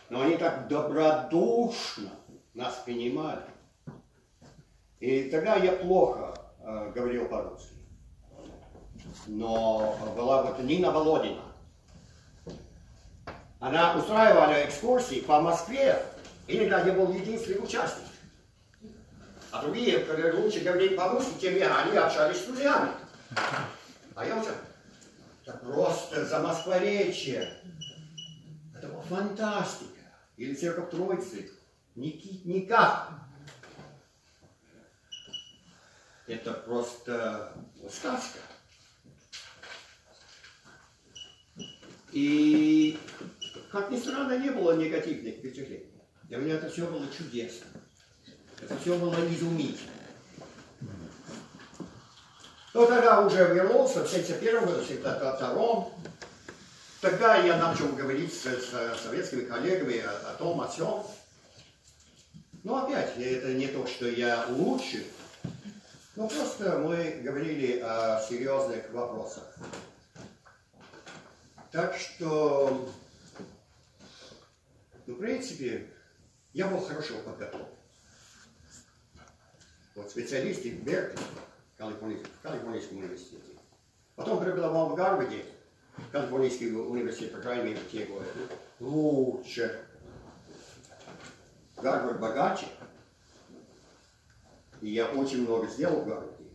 S2: Но они так добродушно нас принимали. И тогда я плохо э, говорил по-русски. Но была вот Нина Володина. Она устраивала экскурсии по Москве Иногда я был единственный участник. А другие, которые лучше говорили по-русски, тем я, они общались с друзьями. А я уже это просто за москворечие. Это была фантастика. Или церковь Троицы. Никак. Это просто сказка. И, как ни странно, не было негативных впечатлений. Для меня это все было чудесно. Это все было изумительно. Но тогда уже вернулся в 71 году, в 72 Тогда я начал говорить с, с советскими коллегами о, о том, о всем. Но опять, это не то, что я лучше, но просто мы говорили о серьезных вопросах. Так что, ну, в принципе, я был хорошо подготовлен. Вот специалисты в Беркли, в Калифорнийском университете. Потом преподавал в Гарварде, Калифорнийский университет, по крайней мере, те годы. Лучше. Гарвард богаче. И я очень много сделал в Гарварде,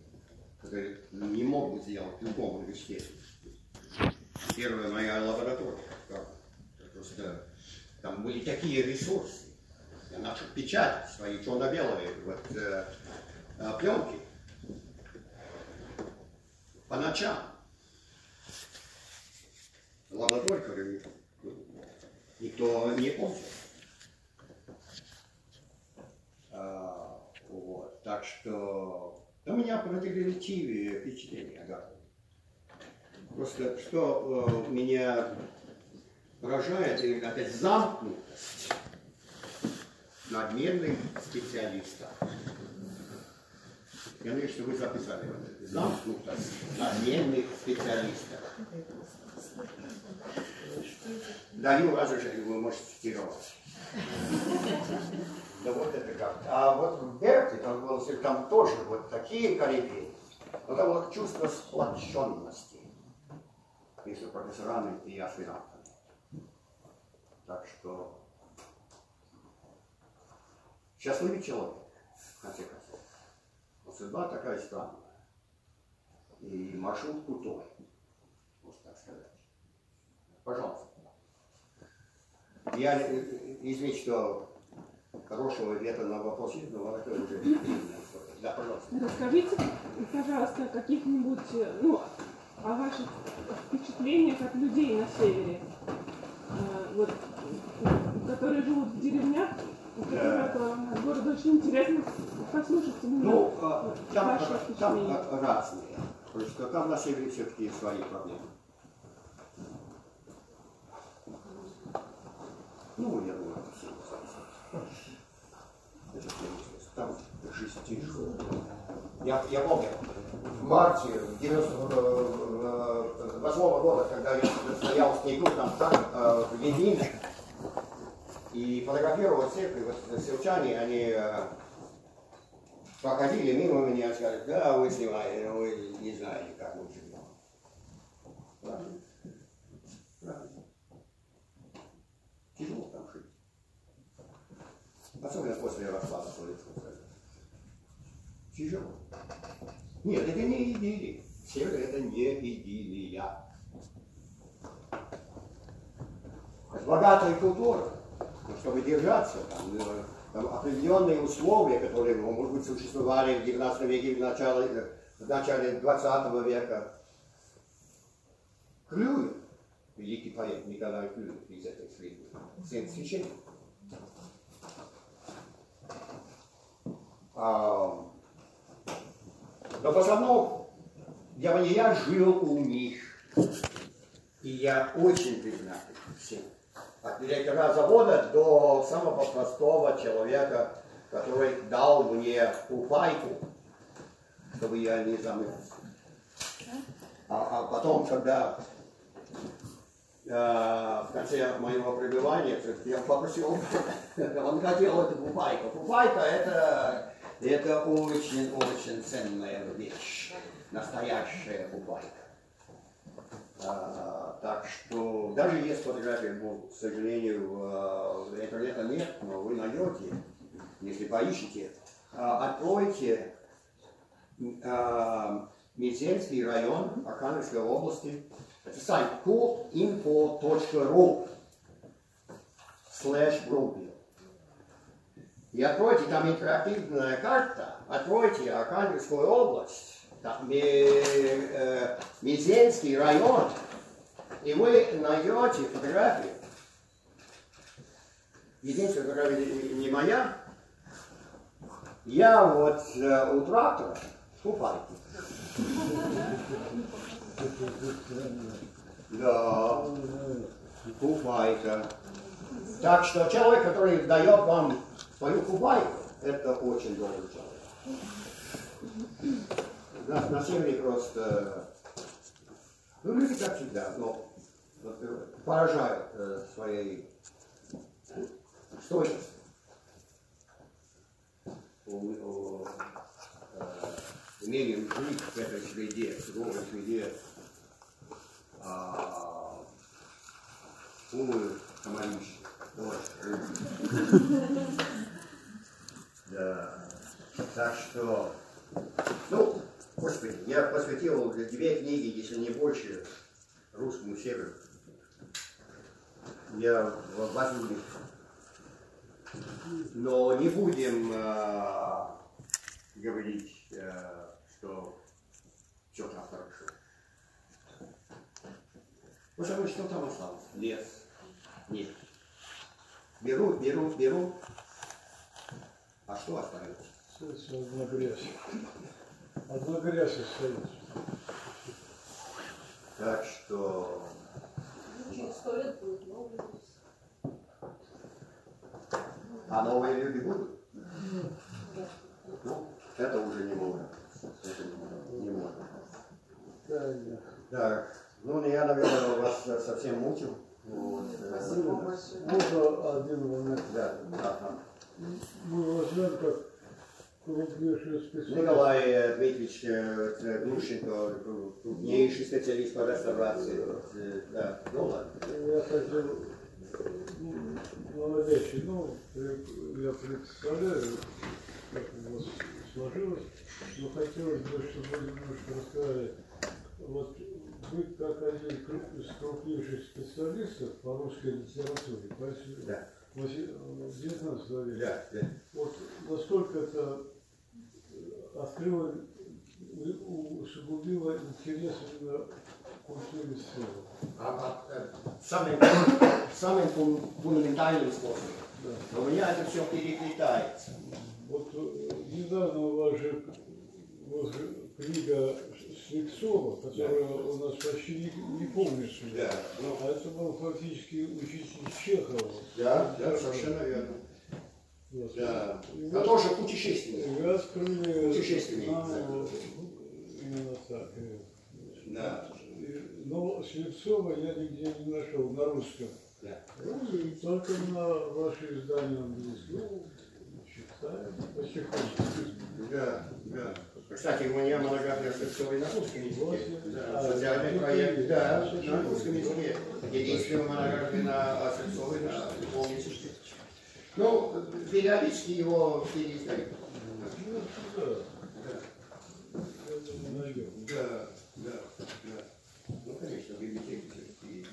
S2: который не мог бы сделать в любом университете. Первая моя лаборатория. Просто там были такие ресурсы я начал печатать свои черно-белые вот, э, э, пленки по ночам. Лаборатория, которую никто не помнит. А, вот. Так что У меня противоречивые впечатления, да. Просто что э, меня поражает, это замкнутость надменных специалистов. Я надеюсь, что вы записали вот это. Замкнутость надменных специалистов. Даю разрешение, вы можете цитировать. Да вот это как. А вот в Берте, там, было, там тоже вот такие корифеи. Но там было чувство сплоченности между профессорами и аспирантами. Так что счастливый человек, в конце концов. Но судьба такая странная. И маршрут крутой, можно так сказать. Пожалуйста. Я, извините, что хорошего ответа на вопрос нет, но это уже. Да, пожалуйста.
S10: Расскажите, пожалуйста, каких-нибудь, ну, о ваших впечатлениях от людей на севере, Э, вот, которые живут в деревнях, города очень интересно послушать
S2: Ну, а, там, там разные. Потому что там на севере все-таки свои проблемы. Ну, я думаю, это все Это. Там жизнь тяжелая. Я, я помню, в марте 98 года, когда я стоял в снегу там, э, в Ленине, и фотографировал всех, и вот сельчане, они э, проходили мимо меня и сказали, да, вы снимаете, вы не знаете, как мы живем. Правильно. Правильно. Тяжело там жить. Особенно после распада Советского. Тяжело. Нет, это не идиллия. Север это не идиллия. Богатая культура. Чтобы держаться, там, э, там определенные условия, которые, ну, может быть, существовали в 19 веке, в начале, э, в начале 20 века. Клюев, великий поэт Николай Клюев из этой среды, сын священника. А, но в основном я, я жил у них. И я очень признателен всем. От директора завода до самого простого человека, который дал мне упайку, чтобы я не замылся. А, а потом, когда э, в конце моего пребывания, я попросил, он хотел эту пупайку. Пупайка это, это очень-очень ценная вещь, настоящая пупайка. Так что даже есть фотографии, ну, к сожалению, э, интернета нет, но вы найдете, если поищете. А, откройте а, Мизельский район Архангельской области. Это сайт coolinfo.ru слэш группе. И откройте там интерактивная карта, откройте Архангельскую область, там, ми, э, Мизельский район, и вы найдете фотографию. Единственная фотография не- моя. Я вот э, у трактора в. Да, купайка. Так что человек, который дает вам свою купайку, это очень добрый человек. На, на севере просто, ну люди как всегда, но вот, э, поражают э, своей стойкостью. Э, умением жить в этой среде, в суровой среде, а, комарищи. Вот. Да. Так что, ну, господи, я посвятил две книги, если не больше, русскому северу. Я в- возьму их. Но не будем э, говорить, э, что все там хорошо. Потому что там осталось? Лес. Нет. Берут, берут, берут. А что остается?
S5: Все, все на грязь. Одна грязь остается.
S2: Так что
S4: Через сто лет будет новый.
S2: А новые люди будут? Ну, это уже не можно. Это не, можно. Так, ну я, наверное, вас совсем мучил. Вот,
S8: Спасибо большое.
S5: Можно один момент?
S2: Да, ага.
S5: Мы возьмем как.
S2: Николай Дмитриевич э, э, Глушенко, крупнейший специалист по реставрации. Э, Да, ну ладно.
S5: Я хотел м, наводящий, ну, я представляю, как у вас сложилось, но хотелось бы, чтобы вы немножко рассказали, вот вы как один из крупнейших специалистов по русской литературе, поэтому
S2: Да.
S5: в 19 веке,
S2: Да, да.
S5: вот насколько это открыло, и усугубило интерес к культуре слова.
S2: А, а, э, самым, самым фун- фундаментальным способом.
S5: Да.
S2: У меня это все переплетается.
S5: Вот э, недавно у вас же, вот книга Слепцова, которая у нас почти не, не помнится.
S2: Да, ну.
S5: А это был фактически учитель Чехова.
S2: Да, да, совершенно верно. Да.
S5: И
S2: А тоже путешественник. Путешественник, да.
S5: именно так.
S2: Да.
S5: и- Но Слепцова я нигде не нашел на русском.
S2: Да.
S5: Ну, и только на ваше издание английское. Ну, читаем потихоньку.
S2: Да, да. Кстати, у меня монография Слепцовой на русском языке. Да,
S5: А,
S2: социальный
S5: это
S2: проект, да,
S5: Это
S2: на русском языке. Единственная монография на Слепцовой на языке. Ну, периодически его переиздают.
S5: Ну, да.
S2: Да, да, да. Ну, конечно, в библиотеке все-таки.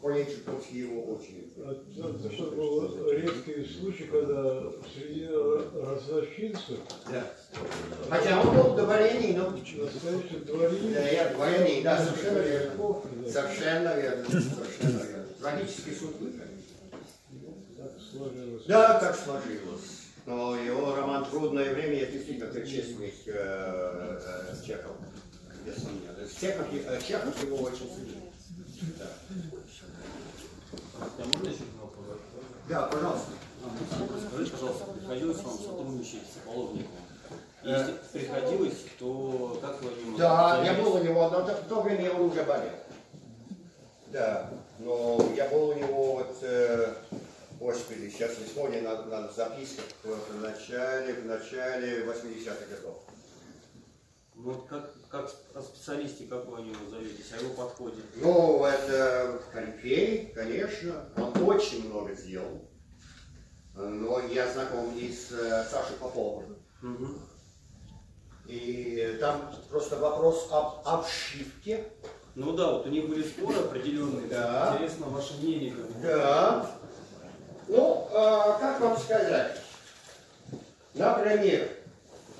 S2: Колледж Чуковский его очень.
S5: Это был редкий случай, когда среди разночинцев
S2: Да. Хотя он был дворянином.
S5: настоящий дворянин.
S2: Да, я дворянин, да, совершенно верно.
S5: Да,
S2: Совершенно верно, совершенно верно. Трагический судьбы, конечно.
S5: Сложилось.
S2: Да, так сложилось. Но его роман «Трудное время» я действительно предшественник э, э, Чехов. Без сомнения. Чехов, э, Чехов его очень ценил. Да.
S11: А можно еще
S2: да, пожалуйста.
S11: Скажите, пожалуйста, приходилось вам сотрудничать с Половниковым?
S2: Э.
S11: Если приходилось, то как вы о нем
S2: Да, я был у него, но в то время он уже болел. Да, но я был у него вот, э, господи, сейчас не вспомню, на, на записках в, начале, в начале 80-х годов.
S11: Ну, Вот как, как о специалисте, как вы о нем зоветесь, о его подходе?
S2: Ну, это корифей, конечно, он очень много сделал. Но я знаком и с э, Сашей Поповым.
S11: Мгм.
S2: И там просто вопрос об обшивке.
S11: Ну да, вот у них были споры определенные.
S2: Да.
S11: Интересно ваше мнение. Как.
S2: Да. Ну, э, как вам сказать? Например,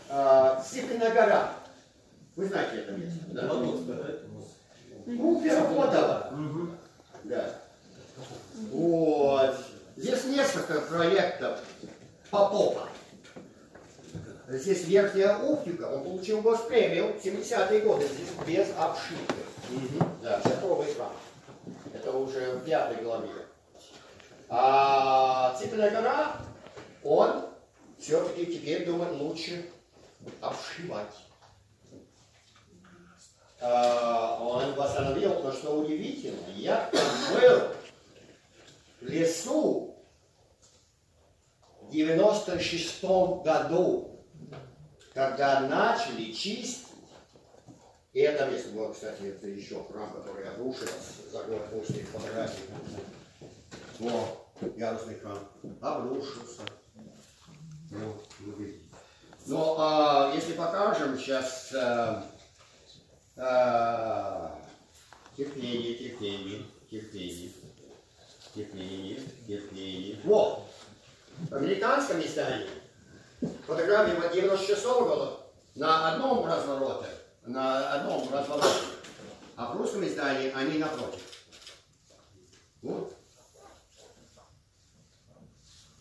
S2: э, Цыпина гора. Вы знаете это место? Да? Ну, Первоплодова.
S11: Мгм.
S2: Да. Вот. Здесь несколько проектов Попова. Здесь верхняя оптика, он получил госпремию в 70-е годы, здесь без обшивки. Да, шатровый храм. Это уже в пятой главе. А Цыпиная гора, он все-таки теперь думает лучше обшивать. А, он восстановил, но что удивительно, я был в лесу в 96 году, когда начали чистить, и это место было, кстати, это еще храм, который обрушился за год после фотографии. Ярусный храм обрушился. Видите. Но а, если покажем сейчас а, а, терпение, терпение, терпение, терпение, терпение. Вот. В американском издании фотографии от 96 года на одном развороте, на одном развороте, а в русском издании они напротив. Вот.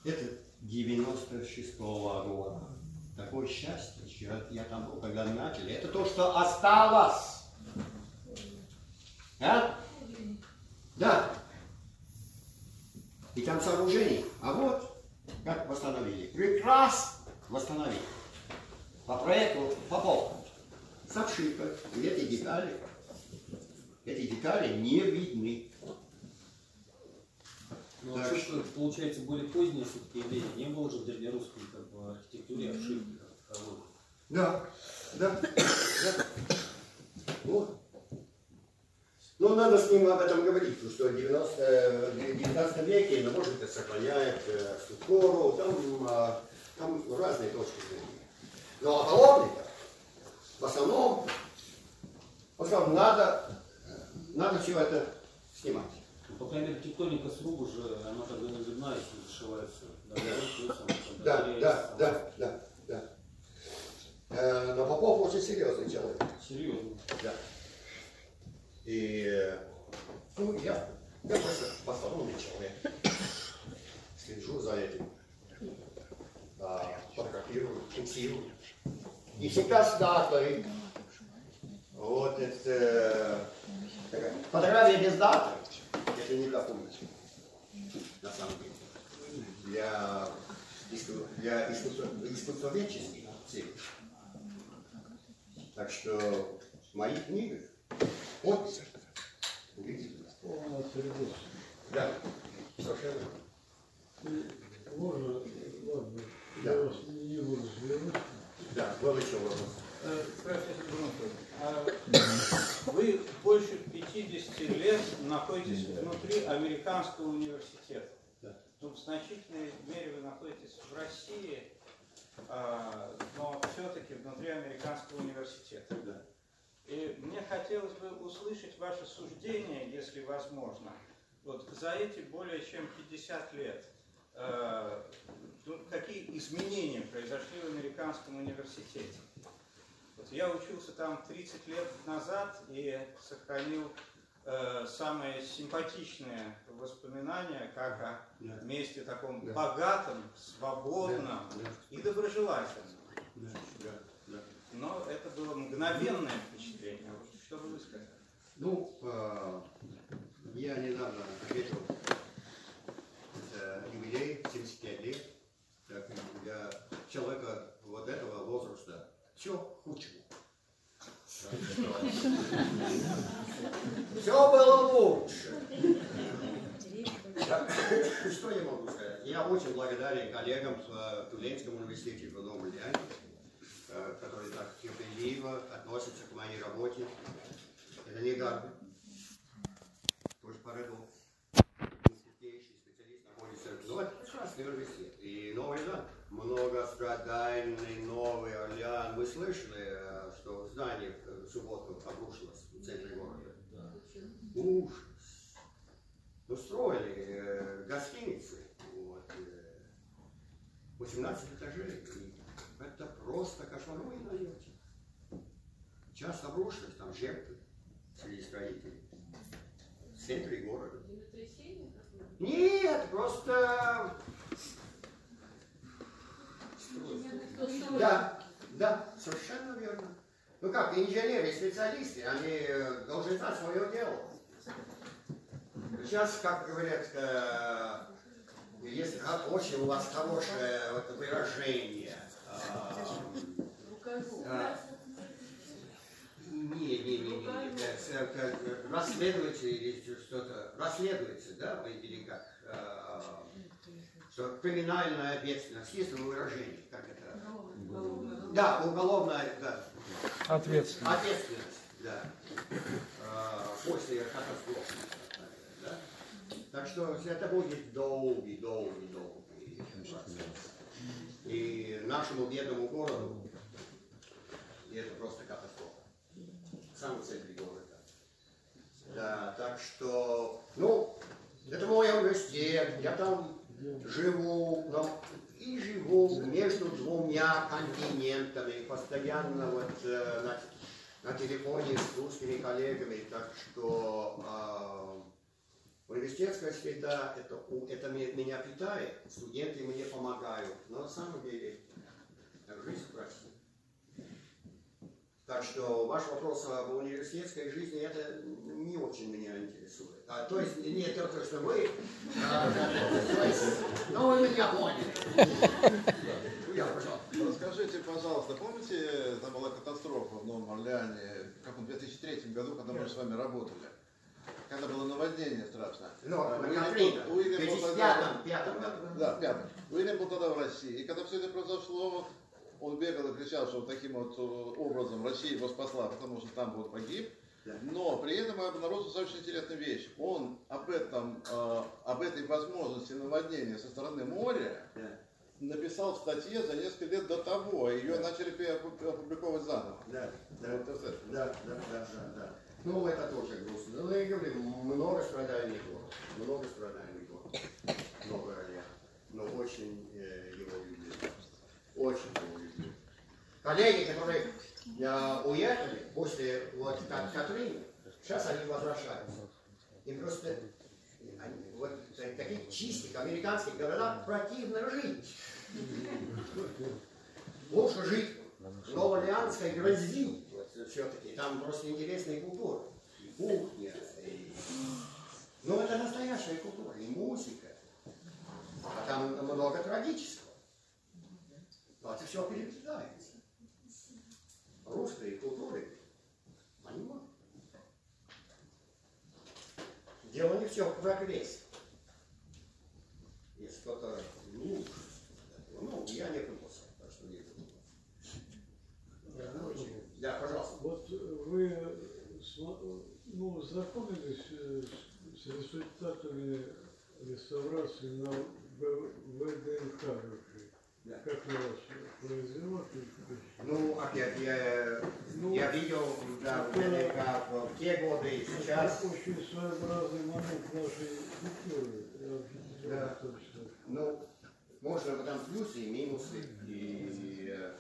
S2: Это 96 года. такое счастье, что я, там был, когда начали. Это то, что осталось. А? Да. И там сооружение. А вот как восстановили. Прекрасно восстановили. По проекту Попов. С обшивкой. И эти детали, эти детали не видны.
S11: Ну, обшивка, получается, более позднее все-таки явление. Не было же в древнерусской как бы, архитектуре обшивки. как таковой.
S2: Да, да, да. Вот. Ну, надо с ним об этом говорить, потому что в 90, 19 веке, ну, может быть, сохраняет э, структуру, там, а, там разные точки зрения. Но оголовника, в основном, в основном надо, надо все это снимать.
S11: По крайней мере, тектоника сруба же, она тогда не видна, если зашивается.
S2: Да, да, да, да, да. Э, Но Попов очень серьезный человек.
S11: Серьезно?
S2: Да. И, ну, я, я просто посторонний человек. Слежу за этим. А, фотографирую, фиксирую. Не всегда с датой. Вот это... э, Фотография без даты. Это не какую на самом деле. Для, для искусствоведческих целей. Так что в моих книгах вот увидите.
S5: Полная передача.
S2: Да, совершенно.
S5: Можно, ладно,
S2: Да.
S5: я вас не буду.
S2: Да, был еще вопрос.
S12: Э, а вы больше 50 лет находитесь внутри американского университета. Ну, в значительной мере вы находитесь в России, а, но все-таки внутри американского университета. И мне хотелось бы услышать ваше суждение, если возможно, вот за эти более чем 50 лет. э, ну, какие изменения произошли в американском университете? Я учился там 30 лет назад и сохранил э, самые симпатичные воспоминания, как о месте таком
S2: Да.
S12: богатом, свободном
S2: Да, да.
S12: и доброжелательном.
S2: Да, да, да.
S12: Но это было мгновенное впечатление. Что бы вы сказали?
S2: Ну, э, я недавно ответил, это юбилей 75 лет. Так, для человека вот этого возраста все худшего. Все было лучше. Что я могу сказать? Я очень благодарен коллегам в э, Тулинском университете в Новом Орлеане, э, которые так терпеливо относятся к моей работе. Это не Гарвард. Тоже Парадокс. Специалист находится. Ну, это прекрасный. И Новый Орлеан. Многострадальный Орлеан. Вы слышали, э, что здание в субботу обрушилось в центре города? Ужас. Ну, строили э, гостиницы. Вот, э, 18 этажей. И это просто кошмар. Ну, и найдете. Сейчас обрушилось, там жертвы среди строителей. В центре города. Нет, просто... Да, да, совершенно верно. Ну как, инженеры, специалисты, они э, должны знать свое дело. Сейчас, как говорят, э, если очень у вас хорошее вот, выражение, э, э, не, не, не, не, расследуется или что-то, расследуется, да, или как, что криминальная ответственность, есть ли выражение, как это? Да, уголовная, да.
S3: Ответственность.
S2: Ответственность, да. Э, После катастрофы. Да? Так что это будет долгий, долгий, долгий процесс. И нашему бедному городу это просто катастрофа. В самом центре города. Да, так что, ну, это мой университет, я там живу, но и живу между двумя континентами, постоянно вот э, на, на телефоне с русскими коллегами, так что э, университетская среда, это, это ме- меня питает, студенты мне помогают, но на самом деле жизнь России. Так что ваш вопрос об университетской жизни, это не очень меня интересует. А, то есть, не то, то, что вы, а, то есть, ну, вы меня поняли.
S6: Расскажите, пожалуйста, помните, там была катастрофа в Новом Орлеане, в каком 2003 году, когда мы с вами работали? Когда было наводнение страшно.
S2: Ну,
S6: Уильям Уильям был
S2: В
S6: тогда-
S2: 2005 пятом году.
S6: Да, в пятом. Уильям был тогда в России. И когда все это произошло, он бегал и кричал, что вот таким вот э, образом Россия его спасла, потому что там вот погиб. Но при этом я обнаружил очень интересную вещь. Он об этом, э, об этой возможности наводнения со стороны моря написал в статье за несколько лет до того. Ее начали пе- опубликовывать заново.
S2: Да, да,
S6: Вот это.
S2: да, да, да, да, да. Ну, это тоже грустно. Ну, я говорю, много страдальный город. Много страдальный город. Много я. Но очень э. Очень его. Коллеги, которые э, уехали после вот как Катрины, сейчас они возвращаются. Им просто они, вот в таких чистых американских городах противно жить. Лучше жить в Новоорлеанской грози. Вот, все-таки там просто интересная культура. И кухня, и... Ну, это настоящая культура, и музыка. А там много трагического. Это все переплетается. Русской культуры мало. Дело не все в прогрессе. Если кто-то ну, ну, я не пытался, так что не пытался. Да, пожалуйста.
S5: Вот вы смо- ну, знакомились э, с, результатами реставрации на ВДНХ?
S2: Да.
S5: Как на вас произвело?
S2: Ну, опять, я, я видел, да, в ДНК в те годы и сейчас.
S5: Это очень своеобразный момент нашей культуры.
S2: Да. Ну, можно там плюсы и минусы. И, э,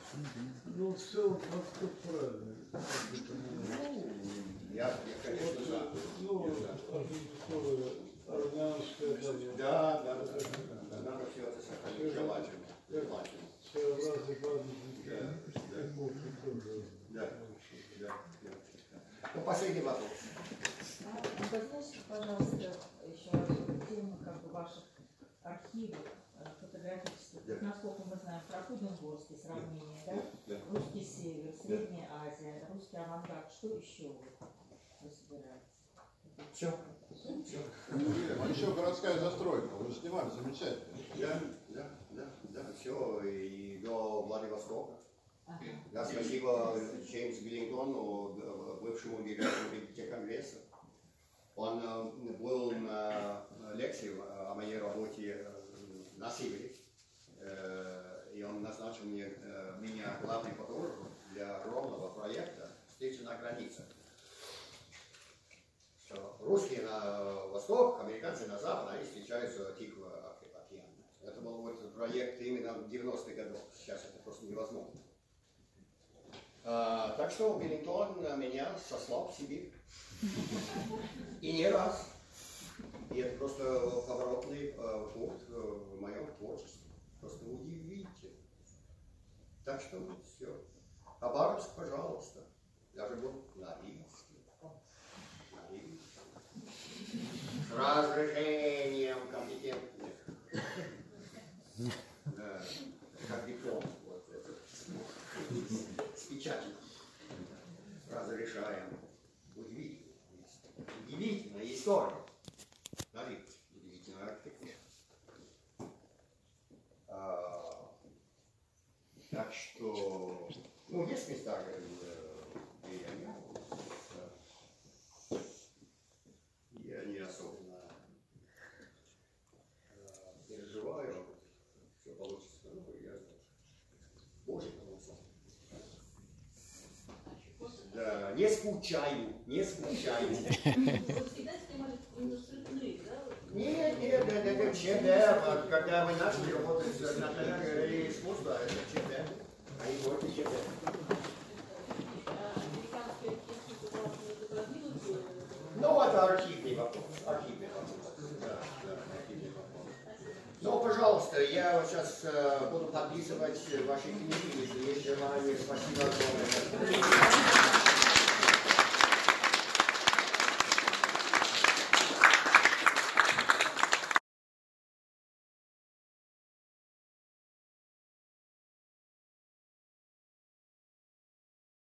S5: Ну, в целом подход правильный.
S2: ну, я, я, конечно, за.
S5: Ну, армянская,
S2: Да, да, да, да, да, все Да,
S5: эпохи тоже.
S2: Да, да, да. Ну, последний вопрос.
S13: Обозначьте, пожалуйста, еще раз тему как бы ваших архивов э, фотографических. Вот Насколько мы знаем, про Куденгорский сравнение, да?
S2: Да.
S13: Русский север, Средняя Азия, русский авангард. Что еще вы, собираетесь?
S2: Все.
S13: Все?
S6: Уильям, а еще городская застройка. Вы же снимали замечательно.
S2: Да, до Владивостока.
S13: Ага.
S2: Да, спасибо Джеймсу Биллингтону, бывшему директору Конгресса. Он э, был на лекции о моей работе э, на севере, Э, и он назначил мне, меня главным фотографом для огромного проекта «Встреча на границе». Что русские на восток, американцы на запад, они встречаются океана. Это был вот проект именно 90-х годов. Сейчас это просто невозможно. А, так что Биллингтон меня сослал в Сибирь. И не раз. И это просто поворотный э, пункт э, в моем творчестве. Просто удивительно. Так что все. Хабаровск, пожалуйста. Даже был на Римске. На Римске. С разрешением компетентных. Как диплом. Вот это. С. Разрешаем. Удивительно. Удивительная история. Римске. Удивительная архитектура. Так что, ну, есть места, где я не был. Да. Я не особенно э, переживаю, все получится. Ну, я Боже помощник. Да, не скучаю, не скучаю.
S4: Вы?
S2: Нет, нет, это, это ЧД. Когда мы начали работать с Натальей галереей искусства, это ЧД. ЧД.
S4: Искусство вас не затрагивает?
S2: Ну, это архивный вопрос. Архивный вопрос. Архивный вопрос. Ну, пожалуйста, я сейчас э, буду подписывать ваши книги, если есть желание. Спасибо огромное.